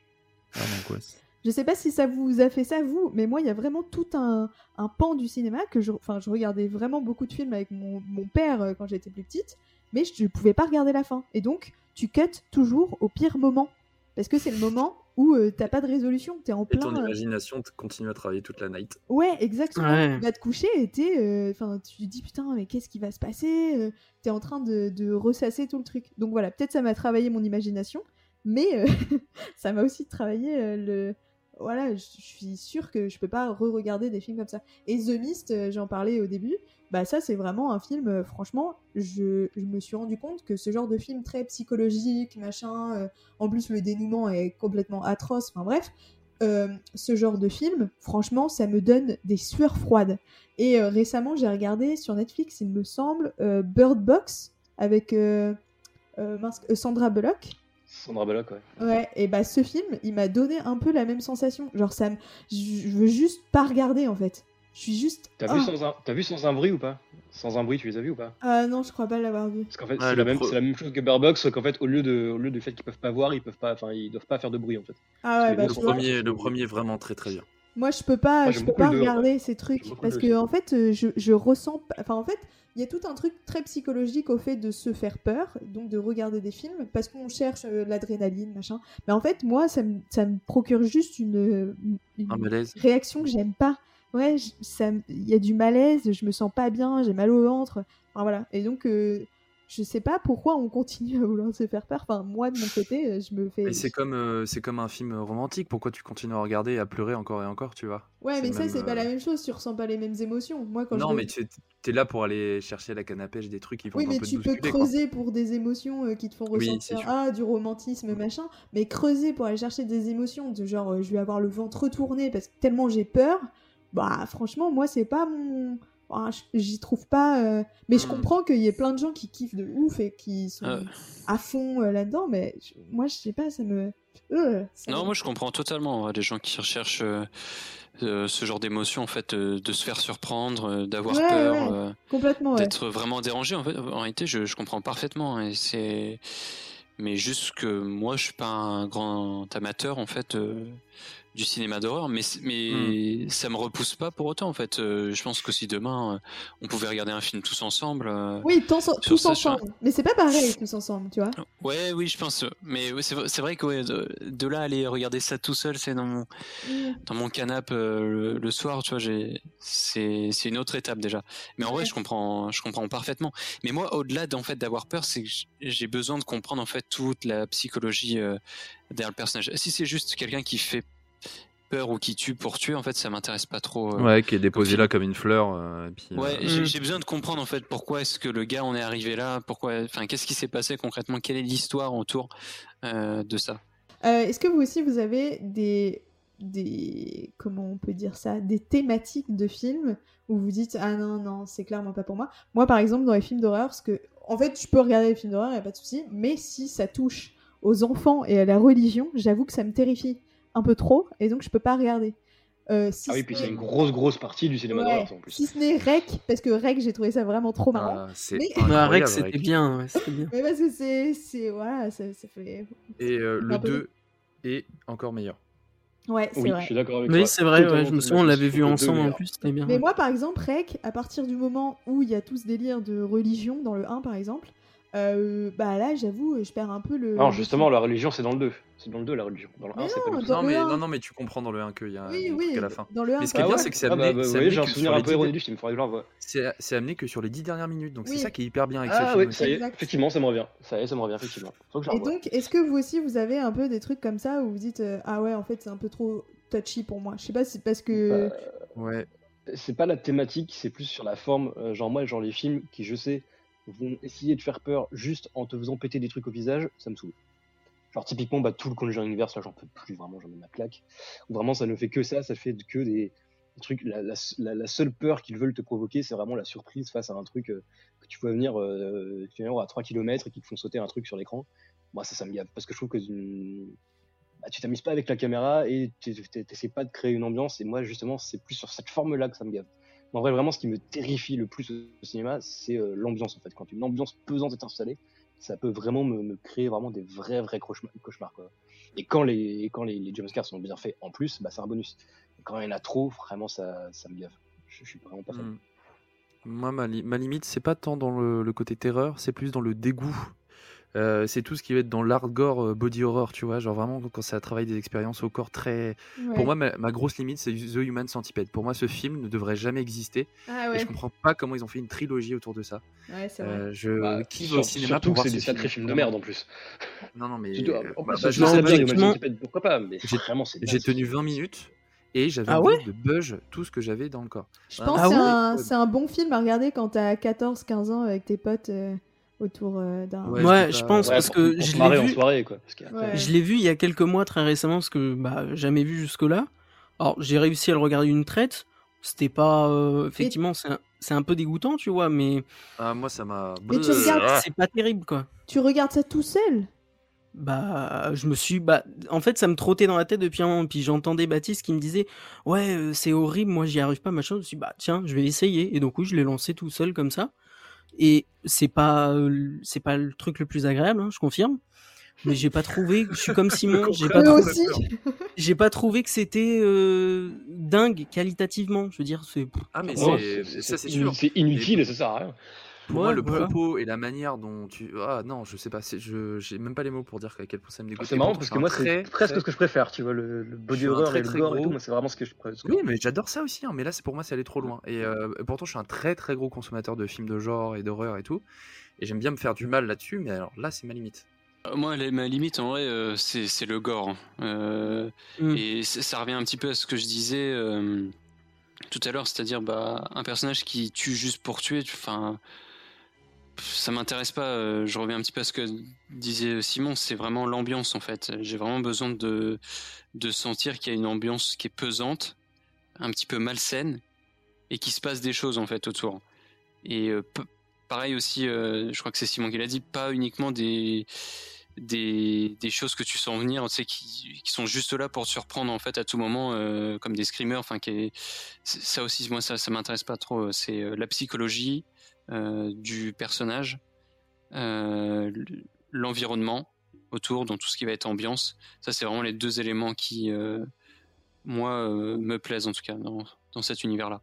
Ah, l'angoisse. Je sais pas si ça vous a fait ça, vous, mais moi, il y a vraiment tout un, un pan du cinéma que je, enfin, je regardais vraiment beaucoup de films avec mon, mon père euh, quand j'étais plus petite, mais je ne pouvais pas regarder la fin. Et donc, tu cuts toujours au pire moment. Parce que c'est le moment où euh, t'as pas de résolution, t'es en Et ton plein. euh, imagination te continue à travailler toute la night. Ouais, exactement. Ouais. Tu vas te coucher et t'es, euh, enfin, tu te dis putain, mais qu'est-ce qui va se passer Euh, T'es en train de, de ressasser tout le truc. Donc voilà, peut-être ça m'a travaillé mon imagination, mais euh, (laughs) ça m'a aussi travaillé euh, le. Voilà, je suis sûre que je peux pas re-regarder des films comme ça. Et The Mist, euh, j'en parlais au début, bah ça c'est vraiment un film, euh, franchement, je, me suis rendu compte que ce genre de film très psychologique, machin, euh, en plus le dénouement est complètement atroce, enfin bref, ce genre de film, franchement, ça me donne des sueurs froides. Et récemment, j'ai regardé sur Netflix, il me semble, Bird Box avec Sandra Bullock. Sandra Bullock, ouais. Ouais, et bah ce film, il m'a donné un peu la même sensation. Genre, ça me... je veux juste pas regarder en fait. Je suis juste. T'as vu, Ah. sans un... t'as vu sans un bruit ou pas? Sans un bruit, tu les as vus ou pas? Ah non, je crois pas l'avoir vu. Parce qu'en fait, Ouais, c'est la, même... pro- c'est la même chose que Bird Box, qu'en fait, au lieu, de... au lieu du fait qu'ils peuvent pas voir, ils peuvent pas, enfin, ils doivent pas faire de bruit en fait. Ah ouais, Le bah le, premier, le premier est vraiment très très bien. Moi, je peux pas, Moi, je peux pas regarder ces trucs parce que en fait, euh, je, je ressens, pas- enfin en fait, il y a tout un truc très psychologique au fait de se faire peur, donc de regarder des films parce qu'on cherche euh, l'adrénaline, machin. Mais en fait, moi, ça me, ça me procure juste une, une Un malaise. réaction que j'aime pas. Ouais, il y a du malaise, je me sens pas bien, j'ai mal au ventre. Enfin voilà. Et donc, euh, je sais pas pourquoi on continue à vouloir se faire peur. Enfin, moi de mon côté, euh, je me fais. Et c'est comme, euh, c'est comme un film romantique. Pourquoi tu continues à regarder et à pleurer encore et encore, tu vois? Ouais, mais ça, même, c'est pas euh, la même chose. Tu ressens pas les mêmes émotions. Moi, quand Non, je mais tu es là pour aller chercher à la canne à pêche des trucs qui vont Oui, un mais peu tu peux quoi. creuser pour des émotions euh, qui te font ressentir ah, du romantisme, machin. Mais creuser pour aller chercher des émotions, de genre euh, je vais avoir le ventre retourné parce que tellement j'ai peur, bah franchement, moi, c'est pas mon. Ah, J'y trouve pas. euh, Mais je Hmm. comprends qu'il y ait plein de gens qui kiffent de ouf et qui sont Euh. à fond euh, là-dedans, mais je- moi, je sais pas, ça me. Euh, ça Non, me- moi je comprends totalement les gens qui recherchent ce genre d'émotion, en fait, de se faire surprendre, d'avoir Ouais, peur, ouais. Complètement, ouais. d'être vraiment dérangé. En fait, en réalité, je, je comprends parfaitement. hein, Et c'est, mais juste que moi, je suis pas un grand amateur en fait du cinéma d'horreur, mais mais ça me repousse pas pour autant. En fait, Euh, je pense que si demain euh, on pouvait regarder un film tous ensemble. euh, Oui, tous, ensemble. Mais c'est pas pareil, tous ensemble, tu vois. Ouais, oui, je pense. Mais c'est vrai- c'est vrai que ouais, de, de là à aller regarder ça tout seul, c'est dans mon Mm. dans mon canapé euh, le, le soir, tu vois, j'ai c'est c'est une autre étape déjà. Mais en vrai, je comprends je comprends parfaitement. Mais moi, au-delà d'en fait d'avoir peur, c'est que j'ai besoin de comprendre en fait toute la psychologie euh, derrière le personnage. Si c'est juste quelqu'un qui fait peur ou qui tue pour tuer, en fait, ça m'intéresse pas trop. euh. Ouais, qui est déposé là comme une fleur. euh, et puis, euh, Ouais, j'ai Mm. j'ai besoin de comprendre en fait pourquoi est-ce que le gars en est arrivé là, pourquoi, enfin, qu'est-ce qui s'est passé concrètement, quelle est l'histoire autour euh, de ça. Euh, Est-ce que vous aussi vous avez des des comment on peut dire ça des thématiques de films où vous dites ah non non c'est clairement pas pour moi. Moi par exemple dans les films d'horreur parce que en fait je peux regarder les films d'horreur y a pas de souci mais si ça touche aux enfants et à la religion j'avoue que ça me terrifie un peu trop et donc je peux pas regarder. Euh, si Ah oui, puis c'est une grosse, grosse partie du cinéma Ouais, d'horreur, en plus. si ce n'est Rec parce que Rec j'ai trouvé ça vraiment trop marrant. ah, c'est Mais- Ah, Rex, c'était bien, ouais, c'était bien. Mais parce que c'est c'est voilà ça, ça fait Et euh, le peu. 2 est encore meilleur. ouais c'est Oui, vrai. je suis d'accord avec Oui, toi. c'est vrai, ouais, je me souviens, on l'avait vu ensemble en plus, c'était bien. Mais moi, par exemple, Rec, à partir du moment où il y a tout ce délire de religion, dans le 1 par exemple, euh, bah là, j'avoue, je perds un peu le. Non, le justement, la religion, c'est dans le 2. C'est dans le 2, la religion. Dans le 1, Mais c'est pas dans Non le mais, non, non, mais tu comprends dans le 1 qu'il y a un Oui, un oui, truc à la fin. dans le 1. Mais ce qui est bien, c'est que c'est Ah amené, bah, bah, amené j'ai un que souvenir sur un les peu 10 erroné du film, faudrait que je le revoie. C'est c'est amené que sur les dix dernières minutes, donc c'est ça qui est hyper bien avec ce Ah film oui, aussi. ça y est, Exact. effectivement, ça me revient. Ça y est, ça me revient, effectivement. Le Et donc, est-ce que vous aussi, vous avez un peu des trucs comme ça où vous dites euh, Ah ouais, en fait, c'est un peu trop touchy pour moi? Je sais pas si c'est parce que. Bah, Ouais. c'est pas la thématique, c'est plus sur la forme. Euh, genre, moi, genre les films qui, je sais, vont essayer de faire peur juste en te faisant péter des trucs au visage, ça me saoule. Genre, typiquement, bah, tout le Conjuring Universe, là, j'en peux plus, vraiment, j'en ai ma claque. Vraiment, ça ne fait que ça, ça fait que des, trucs. La, seule peur qu'ils veulent te provoquer, c'est vraiment la surprise face à un truc euh, que tu vois venir, euh, à 3 km et qui te font sauter un truc sur l'écran. Moi, ça, ça me gave. Parce que je trouve que bah, tu t'amuses pas avec la caméra et tu t'essaies pas de créer une ambiance. Et moi, justement, c'est plus sur cette forme-là que ça me gave. Mais en vrai, vraiment, ce qui me terrifie le plus au cinéma, c'est euh, l'ambiance, en fait. Quand une ambiance pesante est installée, ça peut vraiment me, créer vraiment des vrais, vrais cauchemars. Et quand les, et quand les, jumpscares sont bien faits en plus, bah, c'est un bonus. Quand il y en a trop, vraiment, ça, ça me gave. Je, suis vraiment pas fan. Mm. Moi, ma, li- ma limite, c'est pas tant dans le côté terreur, c'est plus dans le dégoût. Euh, c'est tout ce qui va être dans l'hardcore euh, body horror, tu vois, genre vraiment quand ça travaille des expériences au corps très. Ouais. Pour moi, ma, ma grosse limite, c'est The Human Centipede. Pour moi, ce film ne devrait jamais exister. Ah Et ouais, je comprends pas comment ils ont fait une trilogie autour de ça. ouais c'est vrai. Euh, je Bah, kiffe au cinéma surtout pour que voir c'est ce des sacrés films de merde en plus. Non, non, mais. En bah, plus, bah, je non, sais bien, Human Centipede, pourquoi pas, mais J'ai- vraiment, c'est J'ai naze. tenu 20 minutes et j'avais Ah ouais de buzz tout ce que j'avais dans le corps. Je Ah, pense ah que c'est ouais un, c'est un bon film à regarder quand t'as 14-15 ans avec tes potes euh, autour euh, d'un. Ouais, je pense Ouais, parce que je l'ai en vu. soirée, quoi. Parce qu'après- Ouais. Je l'ai vu il y a quelques mois très récemment parce que bah jamais vu jusque là. Alors j'ai réussi à le regarder d'une traite. C'était pas euh, effectivement c'est un, c'est un peu dégoûtant tu vois mais Ah, moi, ça m'a. Mais tu regardes- c'est pas terrible quoi. Tu regardes ça tout seul? Bah je me suis bah en fait ça me trottait dans la tête depuis un moment puis j'entendais Baptiste qui me disait ouais euh, c'est horrible moi j'y arrive pas machin je me suis dit, bah tiens je vais essayer et donc oui je l'ai lancé tout seul comme ça et c'est pas euh, c'est pas le truc le plus agréable hein, je confirme mais j'ai pas trouvé je suis comme Simon j'ai pas trouvé aussi j'ai pas trouvé que c'était euh, dingue qualitativement. Je veux dire, c'est. Ah, mais Oh, c'est ça, c'est sûr. C'est inutile et ça sert à rien. Pour Ouais, moi, le voilà. propos et la manière dont tu. Ah non, je sais pas, je j'ai même pas les mots pour dire à quel point ça me dégoûte. C'est Et marrant parce que moi, c'est presque très- ce que je préfère, tu vois, le, le body horror très, et le très gore et gros- tout, moi, c'est vraiment ce que je préfère. Oui, mais j'adore ça aussi, hein, mais là, c'est pour moi, c'est allé trop loin. Et euh, et pourtant, je suis un très très gros consommateur de films de genre et d'horreur et tout. Et j'aime bien me faire du mal là-dessus, mais alors là, c'est ma limite. Euh, Moi, ma limite, en vrai, euh, c'est c'est le gore. Euh, Mm. Et ça revient un petit peu à ce que je disais euh, tout à l'heure, c'est-à-dire bah, un personnage qui tue juste pour tuer. tu- Enfin, ça m'intéresse pas. euh, Je reviens un petit peu à ce que disait Simon. C'est vraiment l'ambiance en fait. J'ai vraiment besoin de de sentir qu'il y a une ambiance qui est pesante, un petit peu malsaine, et qu'il se passe des choses en fait autour. Et euh, pareil aussi, euh, je crois que c'est Simon qui l'a dit, pas uniquement des des, des choses que tu sens venir, tu sais, qui, qui sont juste là pour te surprendre en fait à tout moment, comme des screamers. Enfin, ça aussi, moi, ça, ça m'intéresse pas trop. C'est la psychologie du personnage, euh, l'environnement autour, dans tout ce qui va être ambiance. Ça, c'est vraiment les deux éléments qui, euh, moi, euh, me plaisent en tout cas dans, dans cet univers-là.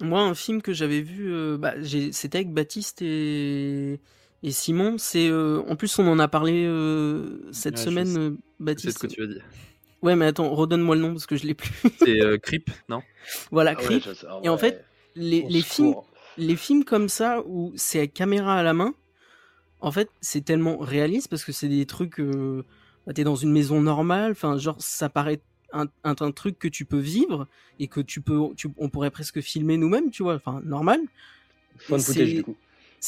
Moi, un film que j'avais vu, euh, bah, c'était avec Baptiste et, et Simon. C'est euh, en plus on en a parlé euh, cette Ouais, je semaine, sais. euh, C'est ce Baptiste. que tu vas dire. Ouais, mais attends, redonne-moi le nom parce que je l'ai plus. C'est euh, Creep, non? Voilà, Ah ouais, Creep. je ah Et en fait, les, au les films. Les films comme ça où c'est caméra à la main, en fait, c'est tellement réaliste parce que c'est des trucs. Euh, bah, T'es dans une maison normale, enfin, genre, ça paraît un, un, un truc que tu peux vivre et que tu peux, tu, on pourrait presque filmer nous-mêmes, tu vois, enfin, normal. C'est- footage, du coup.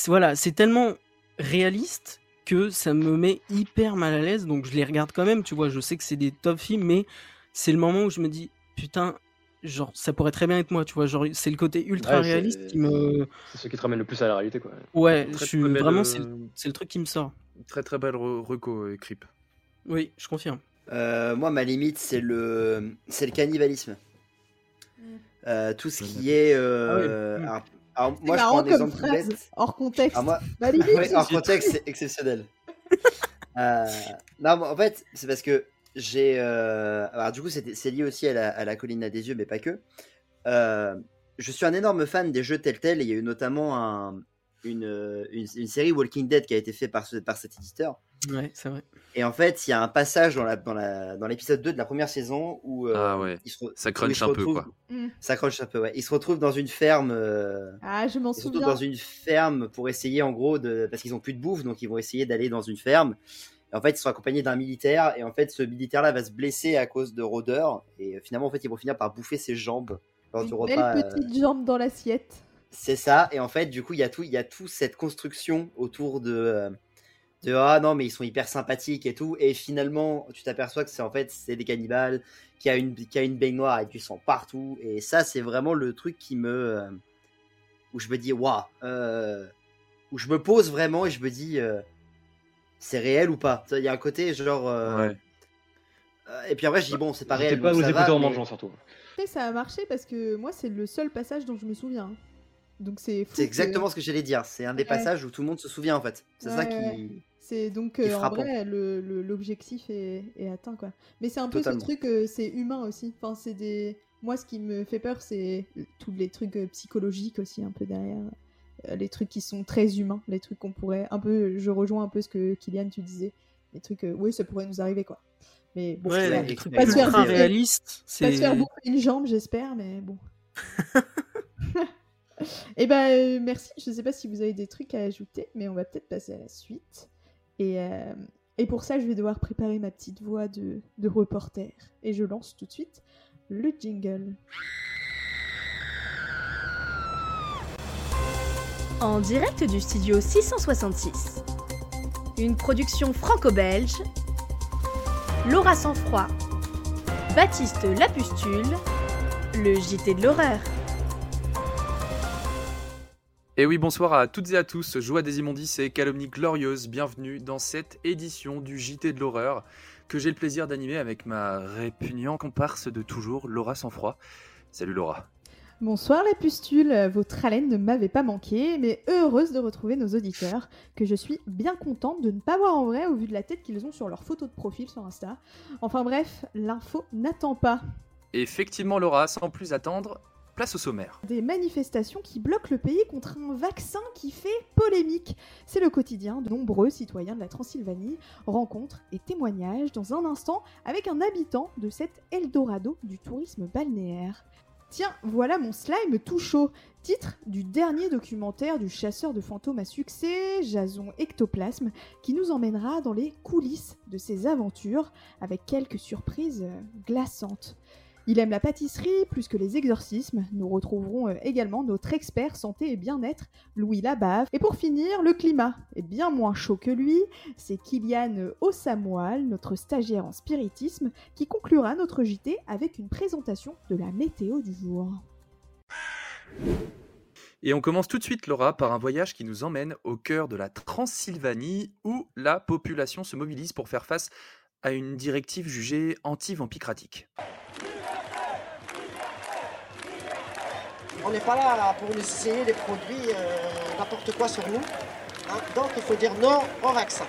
Voilà, c'est tellement réaliste que ça me met hyper mal à l'aise, donc je les regarde quand même, tu vois, je sais que c'est des top films, mais c'est le moment où je me dis, putain, genre, ça pourrait très bien être moi, tu vois, genre, c'est le côté ultra Ouais, réaliste qui me... C'est ce qui te ramène le plus à la réalité, quoi. Ouais, Très, je suis vraiment, euh, c'est le- c'est le truc qui me sort. Très très belle re- reco, euh, Creep. Oui, je confirme. Euh, moi, ma limite, c'est le, c'est le cannibalisme. Euh, tout ce qui est. euh, Ah oui. alors, moi, je marrant prends un comme exemple tout phrase, bête. hors contexte. Alors, moi, limite, (laughs) Ouais, hors contexte, c'est exceptionnel. (laughs) Euh, non, mais en fait, c'est parce que j'ai. euh, Alors, du coup, c'est lié aussi à la, à la colline à des yeux, mais pas que. Euh, je suis un énorme fan des jeux tels tels, et il y a eu notamment un, une, une, une série Walking Dead qui a été faite par, ce- par cet éditeur. Ouais, c'est vrai. Et en fait, il y a un passage dans la dans la dans l'épisode 2 de la première saison où euh, Ah ouais. il se re- Ça crunch un peu, quoi. Mm. Ça crunch un peu, ouais. Il se retrouve dans une ferme. euh, Ah, je m'en ils se retrouvent souviens. dans une ferme pour essayer en gros de parce qu'ils ont plus de bouffe donc ils vont essayer d'aller dans une ferme. Et en fait, ils sont accompagnés d'un militaire et en fait, ce militaire-là va se blesser à cause de rôdeurs et euh, finalement, en fait, ils vont finir par bouffer ses jambes lors du repas. belle euh, petite jambe dans l'assiette. C'est ça. Et en fait, du coup, il y a tout, il y a tout cette construction autour de, euh, de ah non, mais ils sont hyper sympathiques et tout. Et finalement, tu t'aperçois que c'est en fait c'est des cannibales qui a une qui a une baignoire et du sang partout. Et ça, c'est vraiment le truc qui me euh, où je me dis waouh, où je me pose vraiment et je me dis euh, c'est réel ou pas. Il y a un côté genre. euh, Ouais. euh, et puis après, je dis bon, c'est pas réel. pas donc nous ça écouter va, en mais- mangeant surtout. Après, ça a marché parce que moi, c'est le seul passage dont je me souviens. Donc c'est fou C'est que- exactement ce que j'allais dire. C'est un des Ouais. passages où tout le monde se souvient en fait. C'est ça qui. C'est donc qui euh, en vrai le- le- l'objectif est, est atteint quoi. Mais c'est un peu Totalement. ce truc, euh, c'est humain aussi. Enfin c'est des. Moi ce qui me fait peur c'est tous les trucs psychologiques aussi un peu derrière. Euh, les trucs qui sont très humains, les trucs qu'on pourrait un peu. Je rejoins un peu ce que Kylian tu disais. Les trucs, euh, oui ça pourrait nous arriver quoi. Mais bon, Ouais, trucs pas se faire réalistes. pas se faire bouffer une jambe j'espère, mais bon. (laughs) Et ben euh, merci. Je sais pas si vous avez des trucs à ajouter, mais on va peut-être passer à la suite. Et, euh, et pour ça, je vais devoir préparer ma petite voix de, de reporter. Et je lance tout de suite le jingle. En direct du studio 666. Une production franco-belge. Laura Sang-Froid. Baptiste Lapustule. Le JT de l'horreur. Et oui, bonsoir à toutes et à tous, Joie des immondices et calomnie glorieuse, bienvenue dans cette édition du JT de l'horreur que j'ai le plaisir d'animer avec ma répugnante comparse de toujours, Laura Sanfroid. Salut Laura. Bonsoir les pustules, votre haleine ne m'avait pas manqué, mais heureuse de retrouver nos auditeurs, que je suis bien contente de ne pas voir en vrai au vu de la tête qu'ils ont sur leur photo de profil sur Insta. Enfin bref, l'info n'attend pas. Effectivement Laura, sans plus attendre, place au sommaire. Des manifestations qui bloquent le pays contre un vaccin qui fait polémique. C'est le quotidien de nombreux citoyens de la Transylvanie, rencontres et témoignages dans un instant avec un habitant de cet Eldorado du tourisme balnéaire. Tiens, voilà mon slime tout chaud. Titre du dernier documentaire du chasseur de fantômes à succès, Jason Ectoplasme, qui nous emmènera dans les coulisses de ses aventures avec quelques surprises glaçantes. Il aime la pâtisserie plus que les exorcismes. Nous retrouverons euh, également notre expert santé et bien-être, Louis Labave. Et pour finir, le climat est bien moins chaud que lui. C'est Kylian Ossamoal, notre stagiaire en spiritisme, qui conclura notre JT avec une présentation de la météo du jour. Et on commence tout de suite Laura par un voyage qui nous emmène au cœur de la Transylvanie où la population se mobilise pour faire face à une directive jugée anti-vampicratique. On n'est pas là pour nous essayer des produits euh, n'importe quoi sur nous. hein. Donc il faut dire non au vaccin.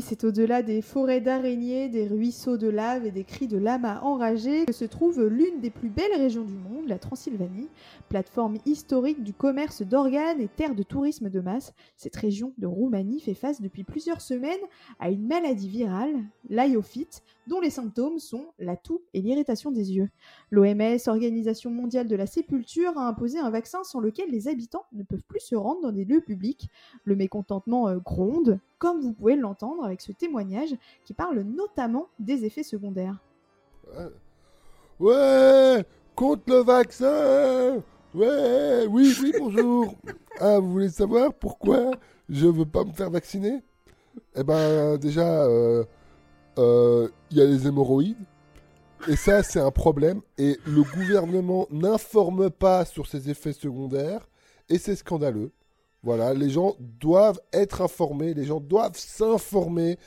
C'est au-delà des forêts d'araignées, des ruisseaux de lave et des cris de lamas enragés que se trouve l'une des plus belles régions du monde, la Transylvanie. Plateforme historique du commerce d'organes et terre de tourisme de masse, cette région de Roumanie fait face depuis plusieurs semaines à une maladie virale, l'ayophyte, dont les symptômes sont la toux et l'irritation des yeux. L'OMS, Organisation mondiale de la sépulture, a imposé un vaccin sans lequel les habitants ne peuvent plus se rendre dans des lieux publics. Le mécontentement euh, gronde, comme vous pouvez l'entendre avec ce témoignage qui parle notamment des effets secondaires. Ouais, contre le vaccin. Ouais, oui, oui, bonjour. (laughs) Ah, vous voulez savoir pourquoi je veux pas me faire vacciner? Eh ben, déjà, euh, il y a les hémorroïdes. Et ça, c'est un problème. Et le gouvernement n'informe pas sur ces effets secondaires. Et c'est scandaleux. Voilà, les gens doivent être informés, les gens doivent s'informer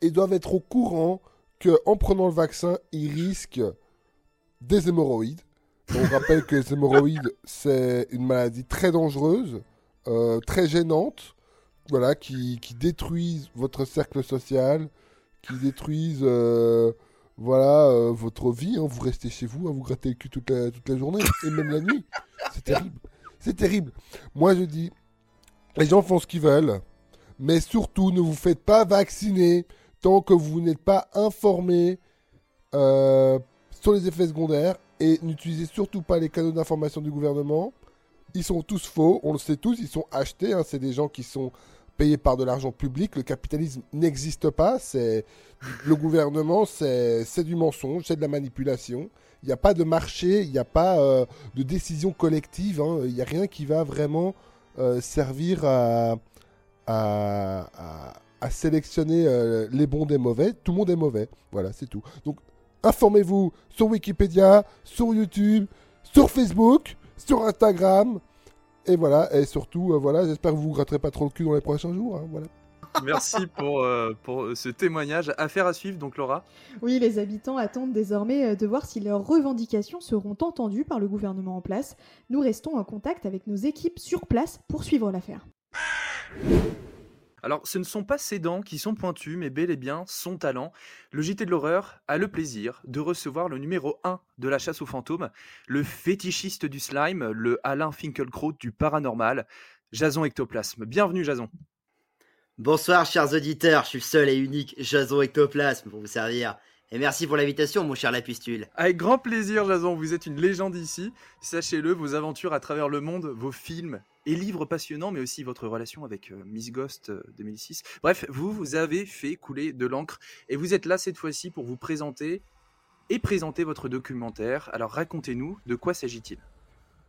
et doivent être au courant qu'en prenant le vaccin, ils risquent des hémorroïdes. On rappelle que les hémorroïdes, c'est une maladie très dangereuse, euh, très gênante, voilà, qui, qui détruisent votre cercle social, qui détruisent euh, voilà, euh, votre vie. hein. Vous restez chez vous, hein, vous grattez le cul toute la, toute la journée et même la nuit. C'est terrible. C'est terrible. Moi, je dis, les gens font ce qu'ils veulent, mais surtout, ne vous faites pas vacciner tant que vous n'êtes pas informé euh, sur les effets secondaires et n'utilisez surtout pas les canaux d'information du gouvernement. Ils sont tous faux, on le sait tous, ils sont achetés, hein, c'est des gens qui sont payés par de l'argent public. Le capitalisme n'existe pas, c'est le gouvernement, c'est du mensonge, c'est de la manipulation. Il n'y a pas de marché, il n'y a pas euh, de décision collective, hein. il n'y a rien qui va vraiment euh, servir à, à, à- à sélectionner euh, les bons des mauvais. Tout le monde est mauvais, voilà, c'est tout. Donc informez-vous sur Wikipédia, sur YouTube, sur Facebook, sur Instagram. Et voilà, et surtout, euh, voilà, j'espère que vous vous gratterez pas trop le cul dans les prochains jours. hein, voilà. Merci (laughs) pour, euh, pour ce témoignage. Affaire à suivre, donc Laura. Oui, les habitants attendent désormais euh, de voir si leurs revendications seront entendues par le gouvernement en place. Nous restons en contact avec nos équipes sur place pour suivre l'affaire. Alors, ce ne sont pas ses dents qui sont pointues, mais bel et bien son talent. Le JT de l'horreur a le plaisir de recevoir le numéro 1 de la chasse aux fantômes, le fétichiste du slime, le Alain Finkielkraut du paranormal, Jason Ectoplasme. Bienvenue, Jason. Bonsoir, chers auditeurs. Je suis le seul et unique Jason Ectoplasme pour vous servir. Et merci pour l'invitation, mon cher Lapustule. Avec grand plaisir, Jason, vous êtes une légende ici. Sachez-le, vos aventures à travers le monde, vos films et livres passionnants, mais aussi votre relation avec euh, Miss Ghost euh, 2006. Bref, vous, vous avez fait couler de l'encre et vous êtes là cette fois-ci pour vous présenter et présenter votre documentaire. Alors racontez-nous, de quoi s'agit-il?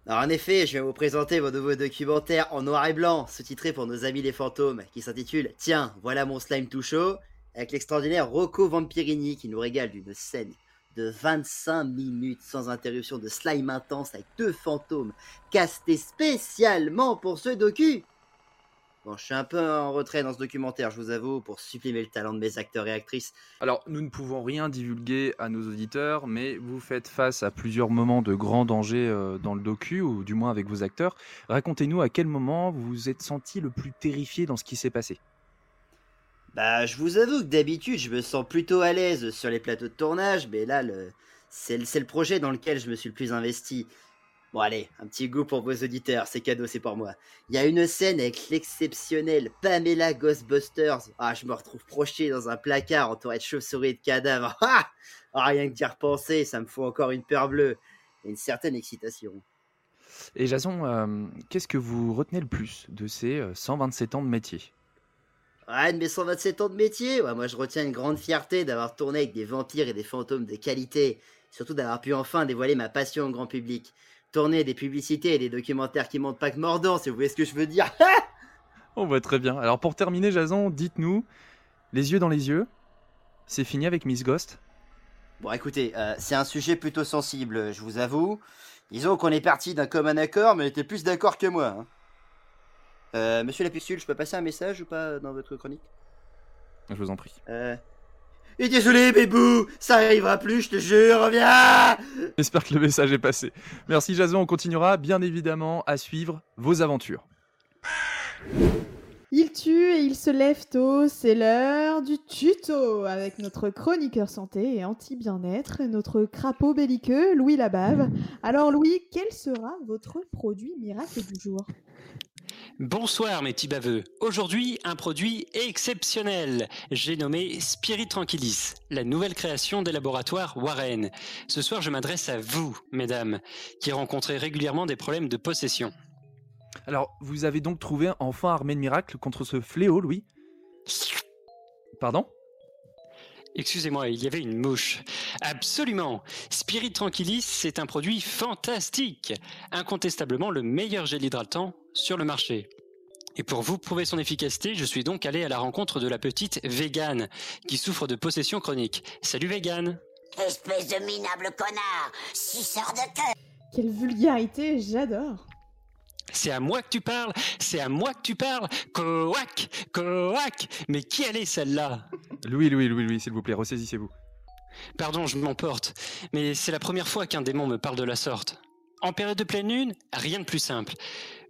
Alors en effet, je vais vous présenter mon nouveau documentaire en noir et blanc, sous-titré pour nos amis les fantômes, qui s'intitule Tiens, voilà mon slime tout chaud, avec l'extraordinaire Rocco Vampirini qui nous régale d'une scène de 25 minutes sans interruption de slime intense avec deux fantômes castés spécialement pour ce docu. Bon, je suis un peu en retrait dans ce documentaire, je vous avoue, pour supprimer le talent de mes acteurs et actrices. Alors, nous ne pouvons rien divulguer à nos auditeurs, mais vous faites face à plusieurs moments de grand danger euh, dans le docu, ou du moins avec vos acteurs. Racontez-nous à quel moment vous vous êtes senti le plus terrifié dans ce qui s'est passé. Bah, je vous avoue que d'habitude, je me sens plutôt à l'aise sur les plateaux de tournage, mais là, c'est le... projet dans lequel je me suis le plus investi. Bon, allez, un petit goût pour vos auditeurs, c'est cadeau, c'est pour moi. Il y a une scène avec l'exceptionnelle Pamela Ghostbusters. Ah, je me retrouve projeté dans un placard entouré de chauves-souris et de cadavres. (laughs) Ah Ah, Rien que d'y repenser, ça me fout encore une peur bleue et une certaine excitation. Et Jason, euh, qu'est-ce que vous retenez le plus de ces euh, 127 ans de métier? Ouais, de mes 127 ans de métier, ouais, moi je retiens une grande fierté d'avoir tourné avec des vampires et des fantômes de qualité, surtout d'avoir pu enfin dévoiler ma passion au grand public. Tourner des publicités et des documentaires qui montent pas que mordant, si vous voyez ce que je veux dire. (laughs) On voit très bien. Alors pour terminer, Jason, dites-nous, les yeux dans les yeux, c'est fini avec Miss Ghost? Bon, écoutez, euh, c'est un sujet plutôt sensible, je vous avoue. Disons qu'on est parti d'un commun accord, mais était plus d'accord que moi. hein. Euh, monsieur Lapustule, je peux passer un message ou pas dans votre chronique? Je vous en prie. Euh... Et désolé, bébou, ça arrivera plus, je te jure, reviens J'espère que le message est passé. Merci Jason, on continuera bien évidemment à suivre vos aventures. Il tue et il se lève tôt, c'est l'heure du tuto avec notre chroniqueur santé et anti-bien-être, notre crapaud belliqueux, Louis Labave. Alors Louis, quel sera votre produit miracle du jour? Bonsoir mes petits baveux. Aujourd'hui, un produit exceptionnel. J'ai nommé Spirit Tranquillis, la nouvelle création des laboratoires Warren. Ce soir, je m'adresse à vous, mesdames, qui rencontrez régulièrement des problèmes de possession. Alors, vous avez donc trouvé enfin armé de miracle contre ce fléau, Louis? Pardon? Excusez-moi, il y avait une mouche. Absolument. Spirit Tranquillis, c'est un produit fantastique. Incontestablement le meilleur gel hydratant sur le marché. Et pour vous prouver son efficacité, je suis donc allé à la rencontre de la petite Végane, qui souffre de possession chronique. Salut Végane Espèce de minable connard Suceur de queue Quelle vulgarité, j'adore C'est à moi que tu parles C'est à moi que tu parles Coac Coac Mais qui elle est celle-là? Louis, Louis, Louis, Louis, s'il vous plaît, ressaisissez-vous. Pardon, je m'emporte, mais c'est la première fois qu'un démon me parle de la sorte. En période de pleine lune, rien de plus simple.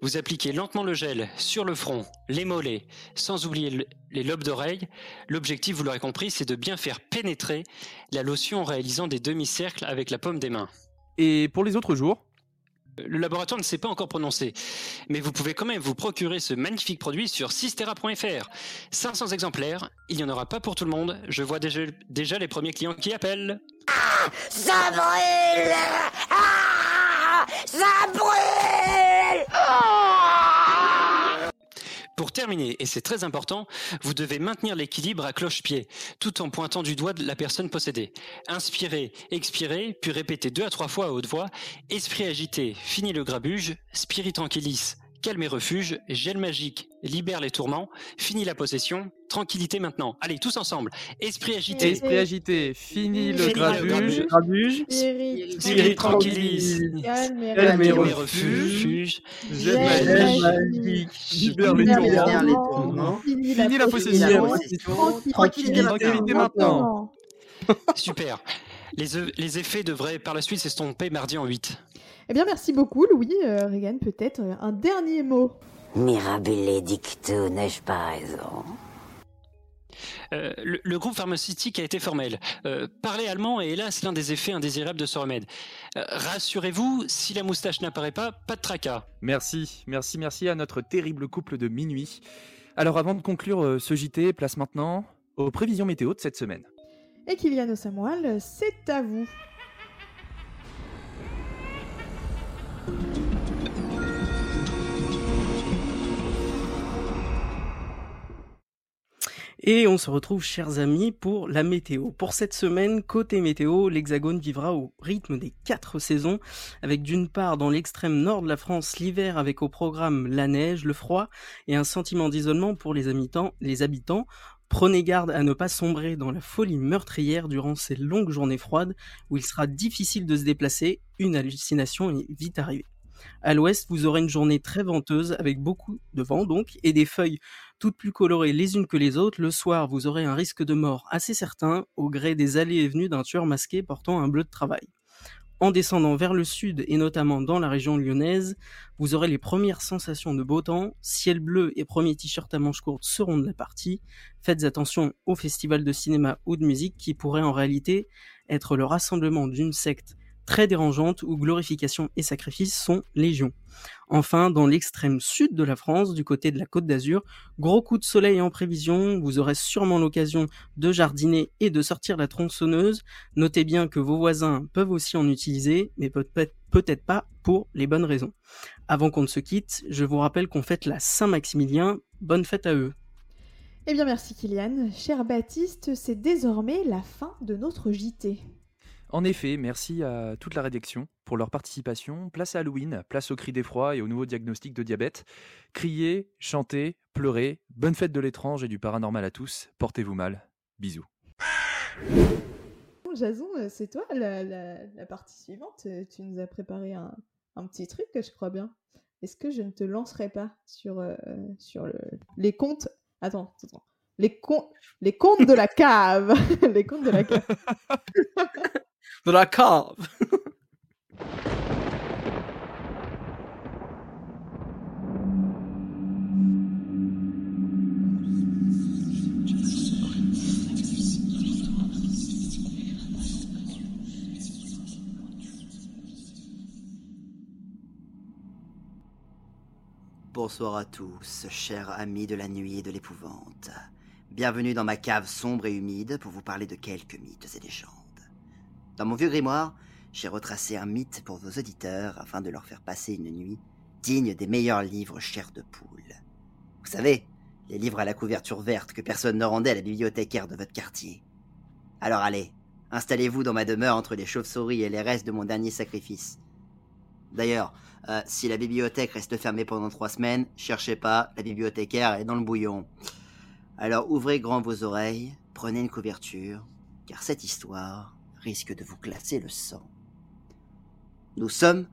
Vous appliquez lentement le gel sur le front, les mollets, sans oublier le- les lobes d'oreilles. L'objectif, vous l'aurez compris, c'est de bien faire pénétrer la lotion en réalisant des demi-cercles avec la paume des mains. Et pour les autres jours Le laboratoire ne s'est pas encore prononcé, mais vous pouvez quand même vous procurer ce magnifique produit sur sistera.fr. 500 exemplaires, il n'y en aura pas pour tout le monde. Je vois déjà, les premiers clients qui appellent. Ça brûle Ah Ça brûle Pour terminer, et c'est très important, vous devez maintenir l'équilibre à cloche-pied, tout en pointant du doigt la personne possédée. Inspirez, expirez, puis répétez deux à trois fois à haute voix. Esprit agité, fini le grabuge. Spirit tranquillis, calme et refuge. Gel magique, libère les tourments. Fini la possession. Tranquillité maintenant. Allez, tous ensemble. Esprit agité. Esprit agité, fini le grabuge. Grabuge. Spirit, tranquillis. calme et refuge. libère les tourments. Libère les tourments. Fini la possession. Tranquillité maintenant. (laughs) Super. Les, e- les effets devraient par la suite s'estomper mardi en 8. Eh bien, merci beaucoup, Louis. Euh, Regan, peut-être euh, un dernier mot. Mirabile dicto, n'ai-je pas raison? Euh, le, le groupe pharmaceutique a été formel. Euh, parler allemand est hélas l'un des effets indésirables de ce remède. Euh, Rassurez-vous, si la moustache n'apparaît pas, pas de tracas. Merci, merci, merci à notre terrible couple de minuit. Alors avant de conclure euh, ce JT, place maintenant aux prévisions météo de cette semaine. Et Kylian Samuel, c'est à vous. Et on se retrouve, chers amis, pour la météo. Pour cette semaine, côté météo, l'Hexagone vivra au rythme des quatre saisons, avec d'une part dans l'extrême nord de la France l'hiver avec au programme la neige, le froid et un sentiment d'isolement pour les habitants. Prenez garde à ne pas sombrer dans la folie meurtrière durant ces longues journées froides où il sera difficile de se déplacer, une hallucination est vite arrivée. À l'ouest, vous aurez une journée très venteuse avec beaucoup de vent donc et des feuilles toutes plus colorées les unes que les autres. Le soir, vous aurez un risque de mort assez certain au gré des allées et venues d'un tueur masqué portant un bleu de travail. En descendant vers le sud et notamment dans la région lyonnaise, vous aurez les premières sensations de beau temps, ciel bleu et premiers t-shirts à manches courtes seront de la partie. Faites attention au festival de cinéma ou de musique qui pourrait en réalité être le rassemblement d'une secte très dérangeante où glorification et sacrifice sont légion. Enfin, dans l'extrême sud de la France, du côté de la Côte d'Azur, gros coup de soleil en prévision, vous aurez sûrement l'occasion de jardiner et de sortir la tronçonneuse. Notez bien que vos voisins peuvent aussi en utiliser, mais peut-être peut-être pas pour les bonnes raisons. Avant qu'on ne se quitte, je vous rappelle qu'on fête la Saint-Maximilien. Bonne fête à eux. Eh bien, merci Kylian. Cher Baptiste, c'est désormais la fin de notre JT. En effet, merci à toute la rédaction pour leur participation. Place à Halloween, place au cri d'effroi et au nouveau diagnostic de diabète. Criez, chantez, pleurez. Bonne fête de l'étrange et du paranormal à tous. Portez-vous mal. Bisous. Bon, Jason, euh, c'est toi la, la- la partie suivante. Euh, Tu nous as préparé un, un petit truc, je crois bien. Est-ce que je ne te lancerai pas sur, euh, sur le- les comptes Attends, attends. Les, con- les comptes de la cave (laughs) Les comptes de la cave. (laughs) De la cave Bonsoir à tous, chers amis de la nuit et de l'épouvante. Bienvenue dans ma cave sombre et humide pour vous parler de quelques mythes et légendes. Dans mon vieux grimoire, j'ai retracé un mythe pour vos auditeurs afin de leur faire passer une nuit digne des meilleurs livres chers de poule. Vous savez, les livres à la couverture verte que personne ne rendait à la bibliothécaire de votre quartier. Alors allez, installez-vous dans ma demeure entre les chauves-souris et les restes de mon dernier sacrifice. D'ailleurs, euh, si la bibliothèque reste fermée pendant trois semaines, cherchez pas, la bibliothécaire est dans le bouillon. Alors ouvrez grand vos oreilles, prenez une couverture, car cette histoire risque de vous glacer le sang. Nous sommes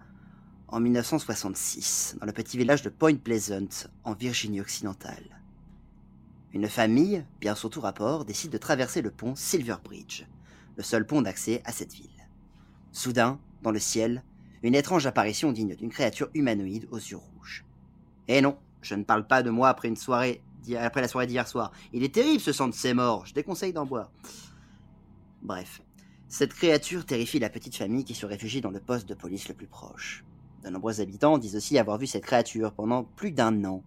en 1966, dans le petit village de Point Pleasant, en Virginie occidentale. Une famille, bien sur tout rapport, décide de traverser le pont Silver Bridge, le seul pont d'accès à cette ville. Soudain, dans le ciel, Une étrange apparition digne d'une créature humanoïde aux yeux rouges. Et non, je ne parle pas de moi après une soirée, après la soirée d'hier soir. Il est terrible ce sang de ses morts, je déconseille d'en boire. Bref, cette créature terrifie la petite famille qui se réfugie dans le poste de police le plus proche. De nombreux habitants disent aussi avoir vu cette créature pendant plus d'un an,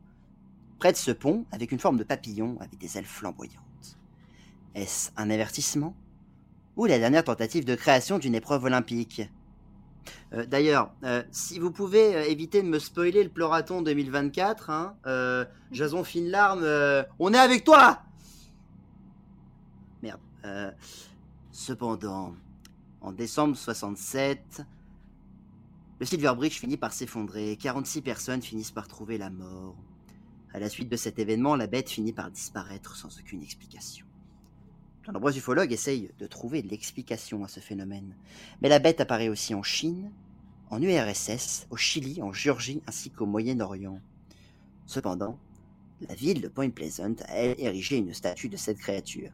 près de ce pont, avec une forme de papillon avec des ailes flamboyantes. Est-ce un avertissement Ou la dernière tentative de création d'une épreuve olympique? Euh, D'ailleurs, euh, si vous pouvez euh, éviter de me spoiler le Ploraton 2024, hein, Jason Finlarme, euh, on est avec toi Merde. Cependant, en décembre 67, le Silver Bridge finit par s'effondrer, 46 personnes finissent par trouver la mort. À la suite de cet événement, la bête finit par disparaître sans aucune explication. De nombreux ufologues essayent de trouver l'explication à ce phénomène, mais la bête apparaît aussi en Chine, en URSS, au Chili, en Géorgie ainsi qu'au Moyen-Orient. Cependant, la ville de Point Pleasant a érigé une statue de cette créature.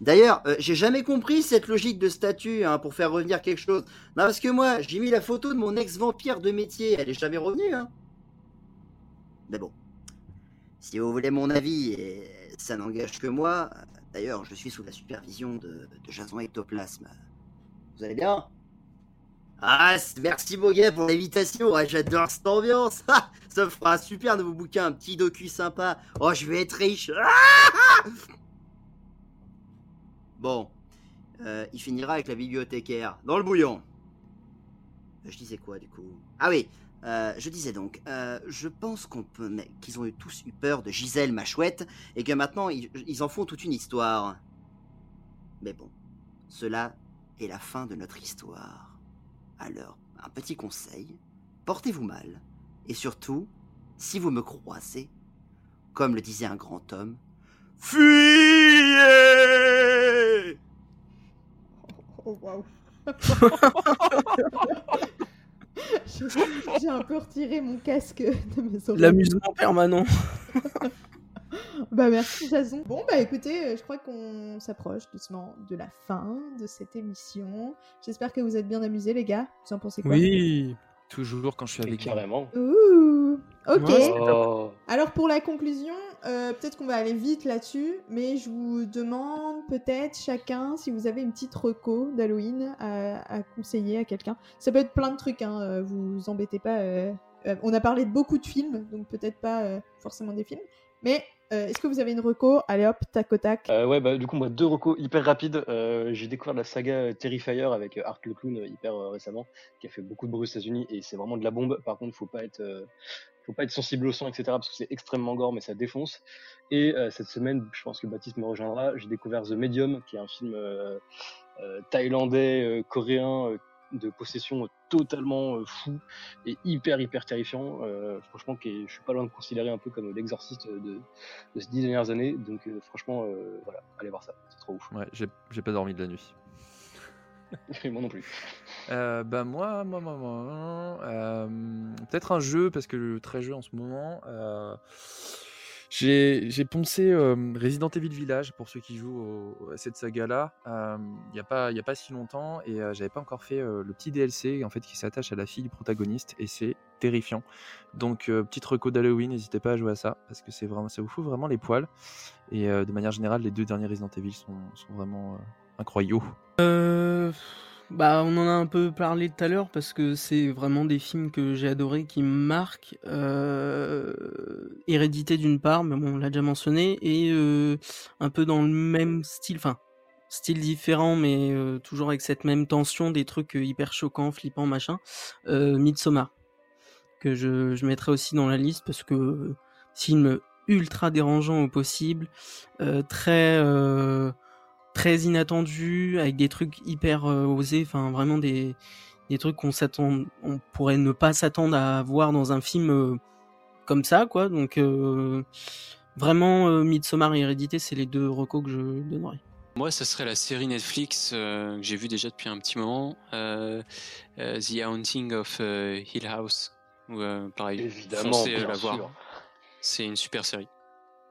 D'ailleurs, euh, j'ai jamais compris cette logique de statue hein, pour faire revenir quelque chose. Non, parce que moi, j'ai mis la photo de mon ex-vampire de métier, elle est jamais revenue. Hein. Mais bon, si vous voulez mon avis, et ça n'engage que moi, d'ailleurs, je suis sous la supervision de, Jason Ectoplasme. Vous allez bien? Ah, merci Boguet pour l'invitation, ouais, j'adore cette ambiance. (laughs) Ça me fera un super nouveau bouquin, un petit docu sympa. Oh, je vais être riche. Ah (laughs) bon, euh, il finira avec la bibliothécaire dans le bouillon. Euh, Je disais quoi du coup? Ah oui, euh, je disais donc, je pense qu'on peut, qu'ils ont tous eu peur de Gisèle, ma chouette, et que maintenant ils, ils en font toute une histoire. Mais bon, cela est la fin de notre histoire. Alors, un petit conseil, portez-vous mal, et surtout, si vous me croisez, comme le disait un grand homme, fuyez Oh waouh. (laughs) J'ai un peu retiré mon casque de mes oreilles. L'amusement permanent. (laughs) Bah merci Jason. Bon bah écoutez, euh, je crois qu'on s'approche doucement de la fin de cette émission. J'espère que vous êtes bien amusés les gars. Vous en pensez quoi? Oui. Toujours quand je suis avec carrément. Ouh. Ok. Oh. Alors pour la conclusion, euh, peut-être qu'on va aller vite là-dessus, mais je vous demande peut-être chacun si vous avez une petite reco d'Halloween à, conseiller à quelqu'un. Ça peut être plein de trucs, hein, euh, vous embêtez pas. euh, on a parlé de beaucoup de films, donc peut-être pas forcément des films. Mais euh, est-ce que vous avez une reco? Allez hop, tac au tac. Euh, ouais, bah, du coup, moi, deux recos hyper rapides. Euh, j'ai découvert la saga Terrifier avec Art le Clown hyper récemment, qui a fait beaucoup de bruit aux États-Unis et c'est vraiment de la bombe. Par contre, faut pas être, faut pas être sensible au sang, etc. parce que c'est extrêmement gore, mais ça défonce. Et cette semaine, je pense que Baptiste me rejoindra. J'ai découvert The Medium, qui est un film thaïlandais, coréen de possession totalement euh, fou et hyper hyper terrifiant. Euh, franchement, qui je suis pas loin de considérer un peu comme l'exorciste de, de ces dix dernières années. Donc euh, franchement, voilà, allez voir ça, c'est trop ouf. Ouais, j'ai pas dormi de la nuit. (laughs) Moi non plus. Euh, bah moi, moi, moi, moi, peut-être un jeu parce que très jeu en ce moment. J'ai poncé euh, Resident Evil Village pour ceux qui jouent à cette saga-là. euh, Il y a pas, si longtemps et euh, j'avais pas encore fait le petit DLC en fait qui s'attache à la fille du protagoniste et c'est terrifiant. Donc petite reco d'Halloween, n'hésitez pas à jouer à ça parce que c'est vraiment, ça vous fout vraiment les poils. Et de manière générale, les deux derniers Resident Evil sont, sont vraiment incroyables. Euh, bah, on en a un peu parlé tout à l'heure parce que c'est vraiment des films que j'ai adorés, qui me marquent. Euh, Hérédité d'une part, mais bon, on l'a déjà mentionné, et euh, un peu dans le même style, enfin, style différent, mais euh, toujours avec cette même tension, des trucs hyper choquants, flippants, machin. Euh, Midsommar, que je, je mettrai aussi dans la liste parce que euh, film ultra dérangeant au possible, euh, très très inattendu, avec des trucs hyper euh, osés, enfin vraiment des, des trucs qu'on s'attend, on pourrait ne pas s'attendre à voir dans un film euh, comme ça, quoi. Donc euh, vraiment, euh, Midsommar et Hérédité, c'est les deux recos que je donnerais. Moi, ça serait la série Netflix euh, que j'ai vue déjà depuis un petit moment, euh, euh, The Haunting of euh, Hill House. Où, euh, pareil, Évidemment, la voir. C'est une super série.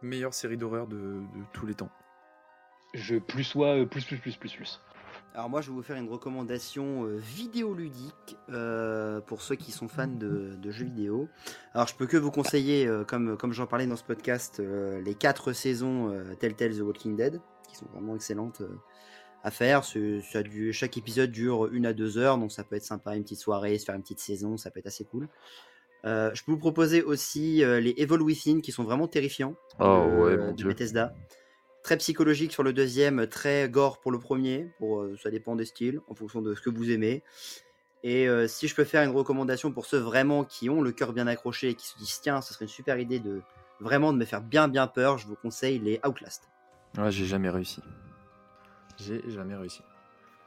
Meilleure série d'horreur de, de tous les temps. Je plus sois euh, plus plus plus plus plus. Alors moi, je vais vous faire une recommandation euh, vidéoludique euh, pour ceux qui sont fans de, de jeux vidéo. Alors je peux que vous conseiller, euh, comme, comme j'en parlais dans ce podcast, euh, les quatre saisons euh, Telltale The Walking Dead, qui sont vraiment excellentes euh, à faire. Ça du, chaque épisode dure une à deux heures, donc ça peut être sympa, une petite soirée, se faire une petite saison, ça peut être assez cool. Euh, je peux vous proposer aussi euh, les Evil Within, qui sont vraiment terrifiants, Oh, de- ouais, de Dieu. Très psychologique sur le deuxième, très gore pour le premier. Pour, euh, ça dépend des styles, en fonction de ce que vous aimez. Et euh, si je peux faire une recommandation pour ceux vraiment qui ont le cœur bien accroché et qui se disent tiens, ce serait une super idée de vraiment de me faire bien bien peur, je vous conseille les Outlast. Ouais, j'ai jamais réussi. J'ai jamais réussi.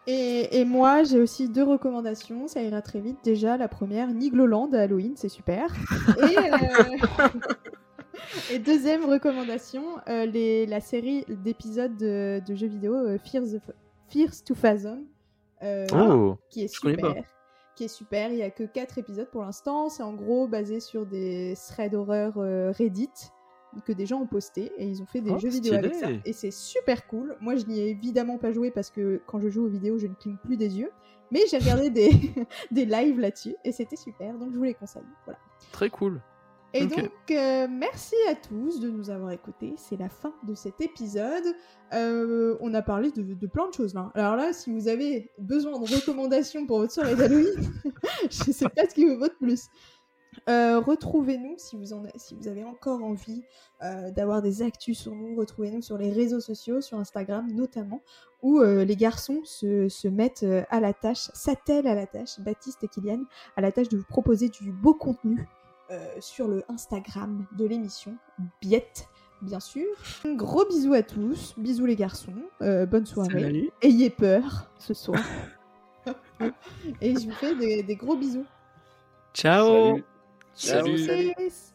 Et, et moi, j'ai aussi deux recommandations, ça ira très vite. Déjà, la première, Nigloland à Halloween, c'est super. (laughs) Et, euh, et deuxième recommandation, euh, les, la série d'épisodes de, de jeux vidéo euh, Fears, of- Fears to Fathom, euh, Oh, qui est super. Qui est super, il y a que 4 épisodes pour l'instant. C'est en gros basé sur des threads horreur Reddit que des gens ont posté et ils ont fait des Oh, jeux vidéo avec ça. Et c'est super cool. Moi, je n'y ai évidemment pas joué parce que quand je joue aux vidéos, je ne cligne plus des yeux. Mais j'ai regardé des, (laughs) des lives là-dessus et c'était super. Donc je vous les conseille. Voilà. très cool. Et donc, euh, merci à tous de nous avoir écoutés. C'est la fin de cet épisode. Euh, on a parlé de, de plein de choses là. Alors là, si vous avez besoin de recommandations pour votre soirée d'Halloween, (laughs) je sais pas ce qui vous vaut de plus. Euh, retrouvez-nous si vous, en a- si vous avez encore envie euh, d'avoir des actus sur nous. Retrouvez-nous sur les réseaux sociaux, sur Instagram notamment, où euh, les garçons se, se mettent à la tâche, s'attellent à la tâche, Baptiste et Kylian, à la tâche de vous proposer du beau contenu sur le Instagram de l'émission, Biette, bien sûr. Un gros bisous à tous, bisous les garçons, euh, bonne soirée. Salut. Ayez peur ce soir. (laughs) et je vous fais des, des gros bisous. Ciao. Salut. Tchuss.